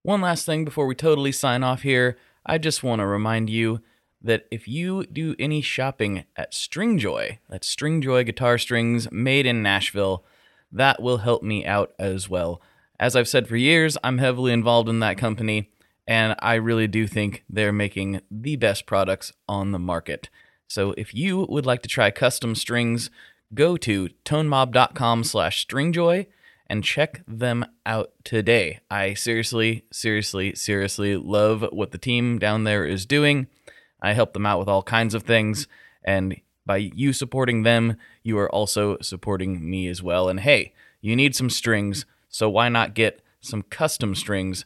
One last thing before we totally sign off here. I just want to remind you that if you do any shopping at Stringjoy, that's Stringjoy guitar strings made in Nashville, that will help me out as well. As I've said for years, I'm heavily involved in that company and I really do think they're making the best products on the market. So if you would like to try custom strings, go to tonemob.com slash stringjoy and check them out today. I seriously, seriously, seriously love what the team down there is doing. I help them out with all kinds of things, and by you supporting them, you are also supporting me as well. And hey, you need some strings, so why not get some custom strings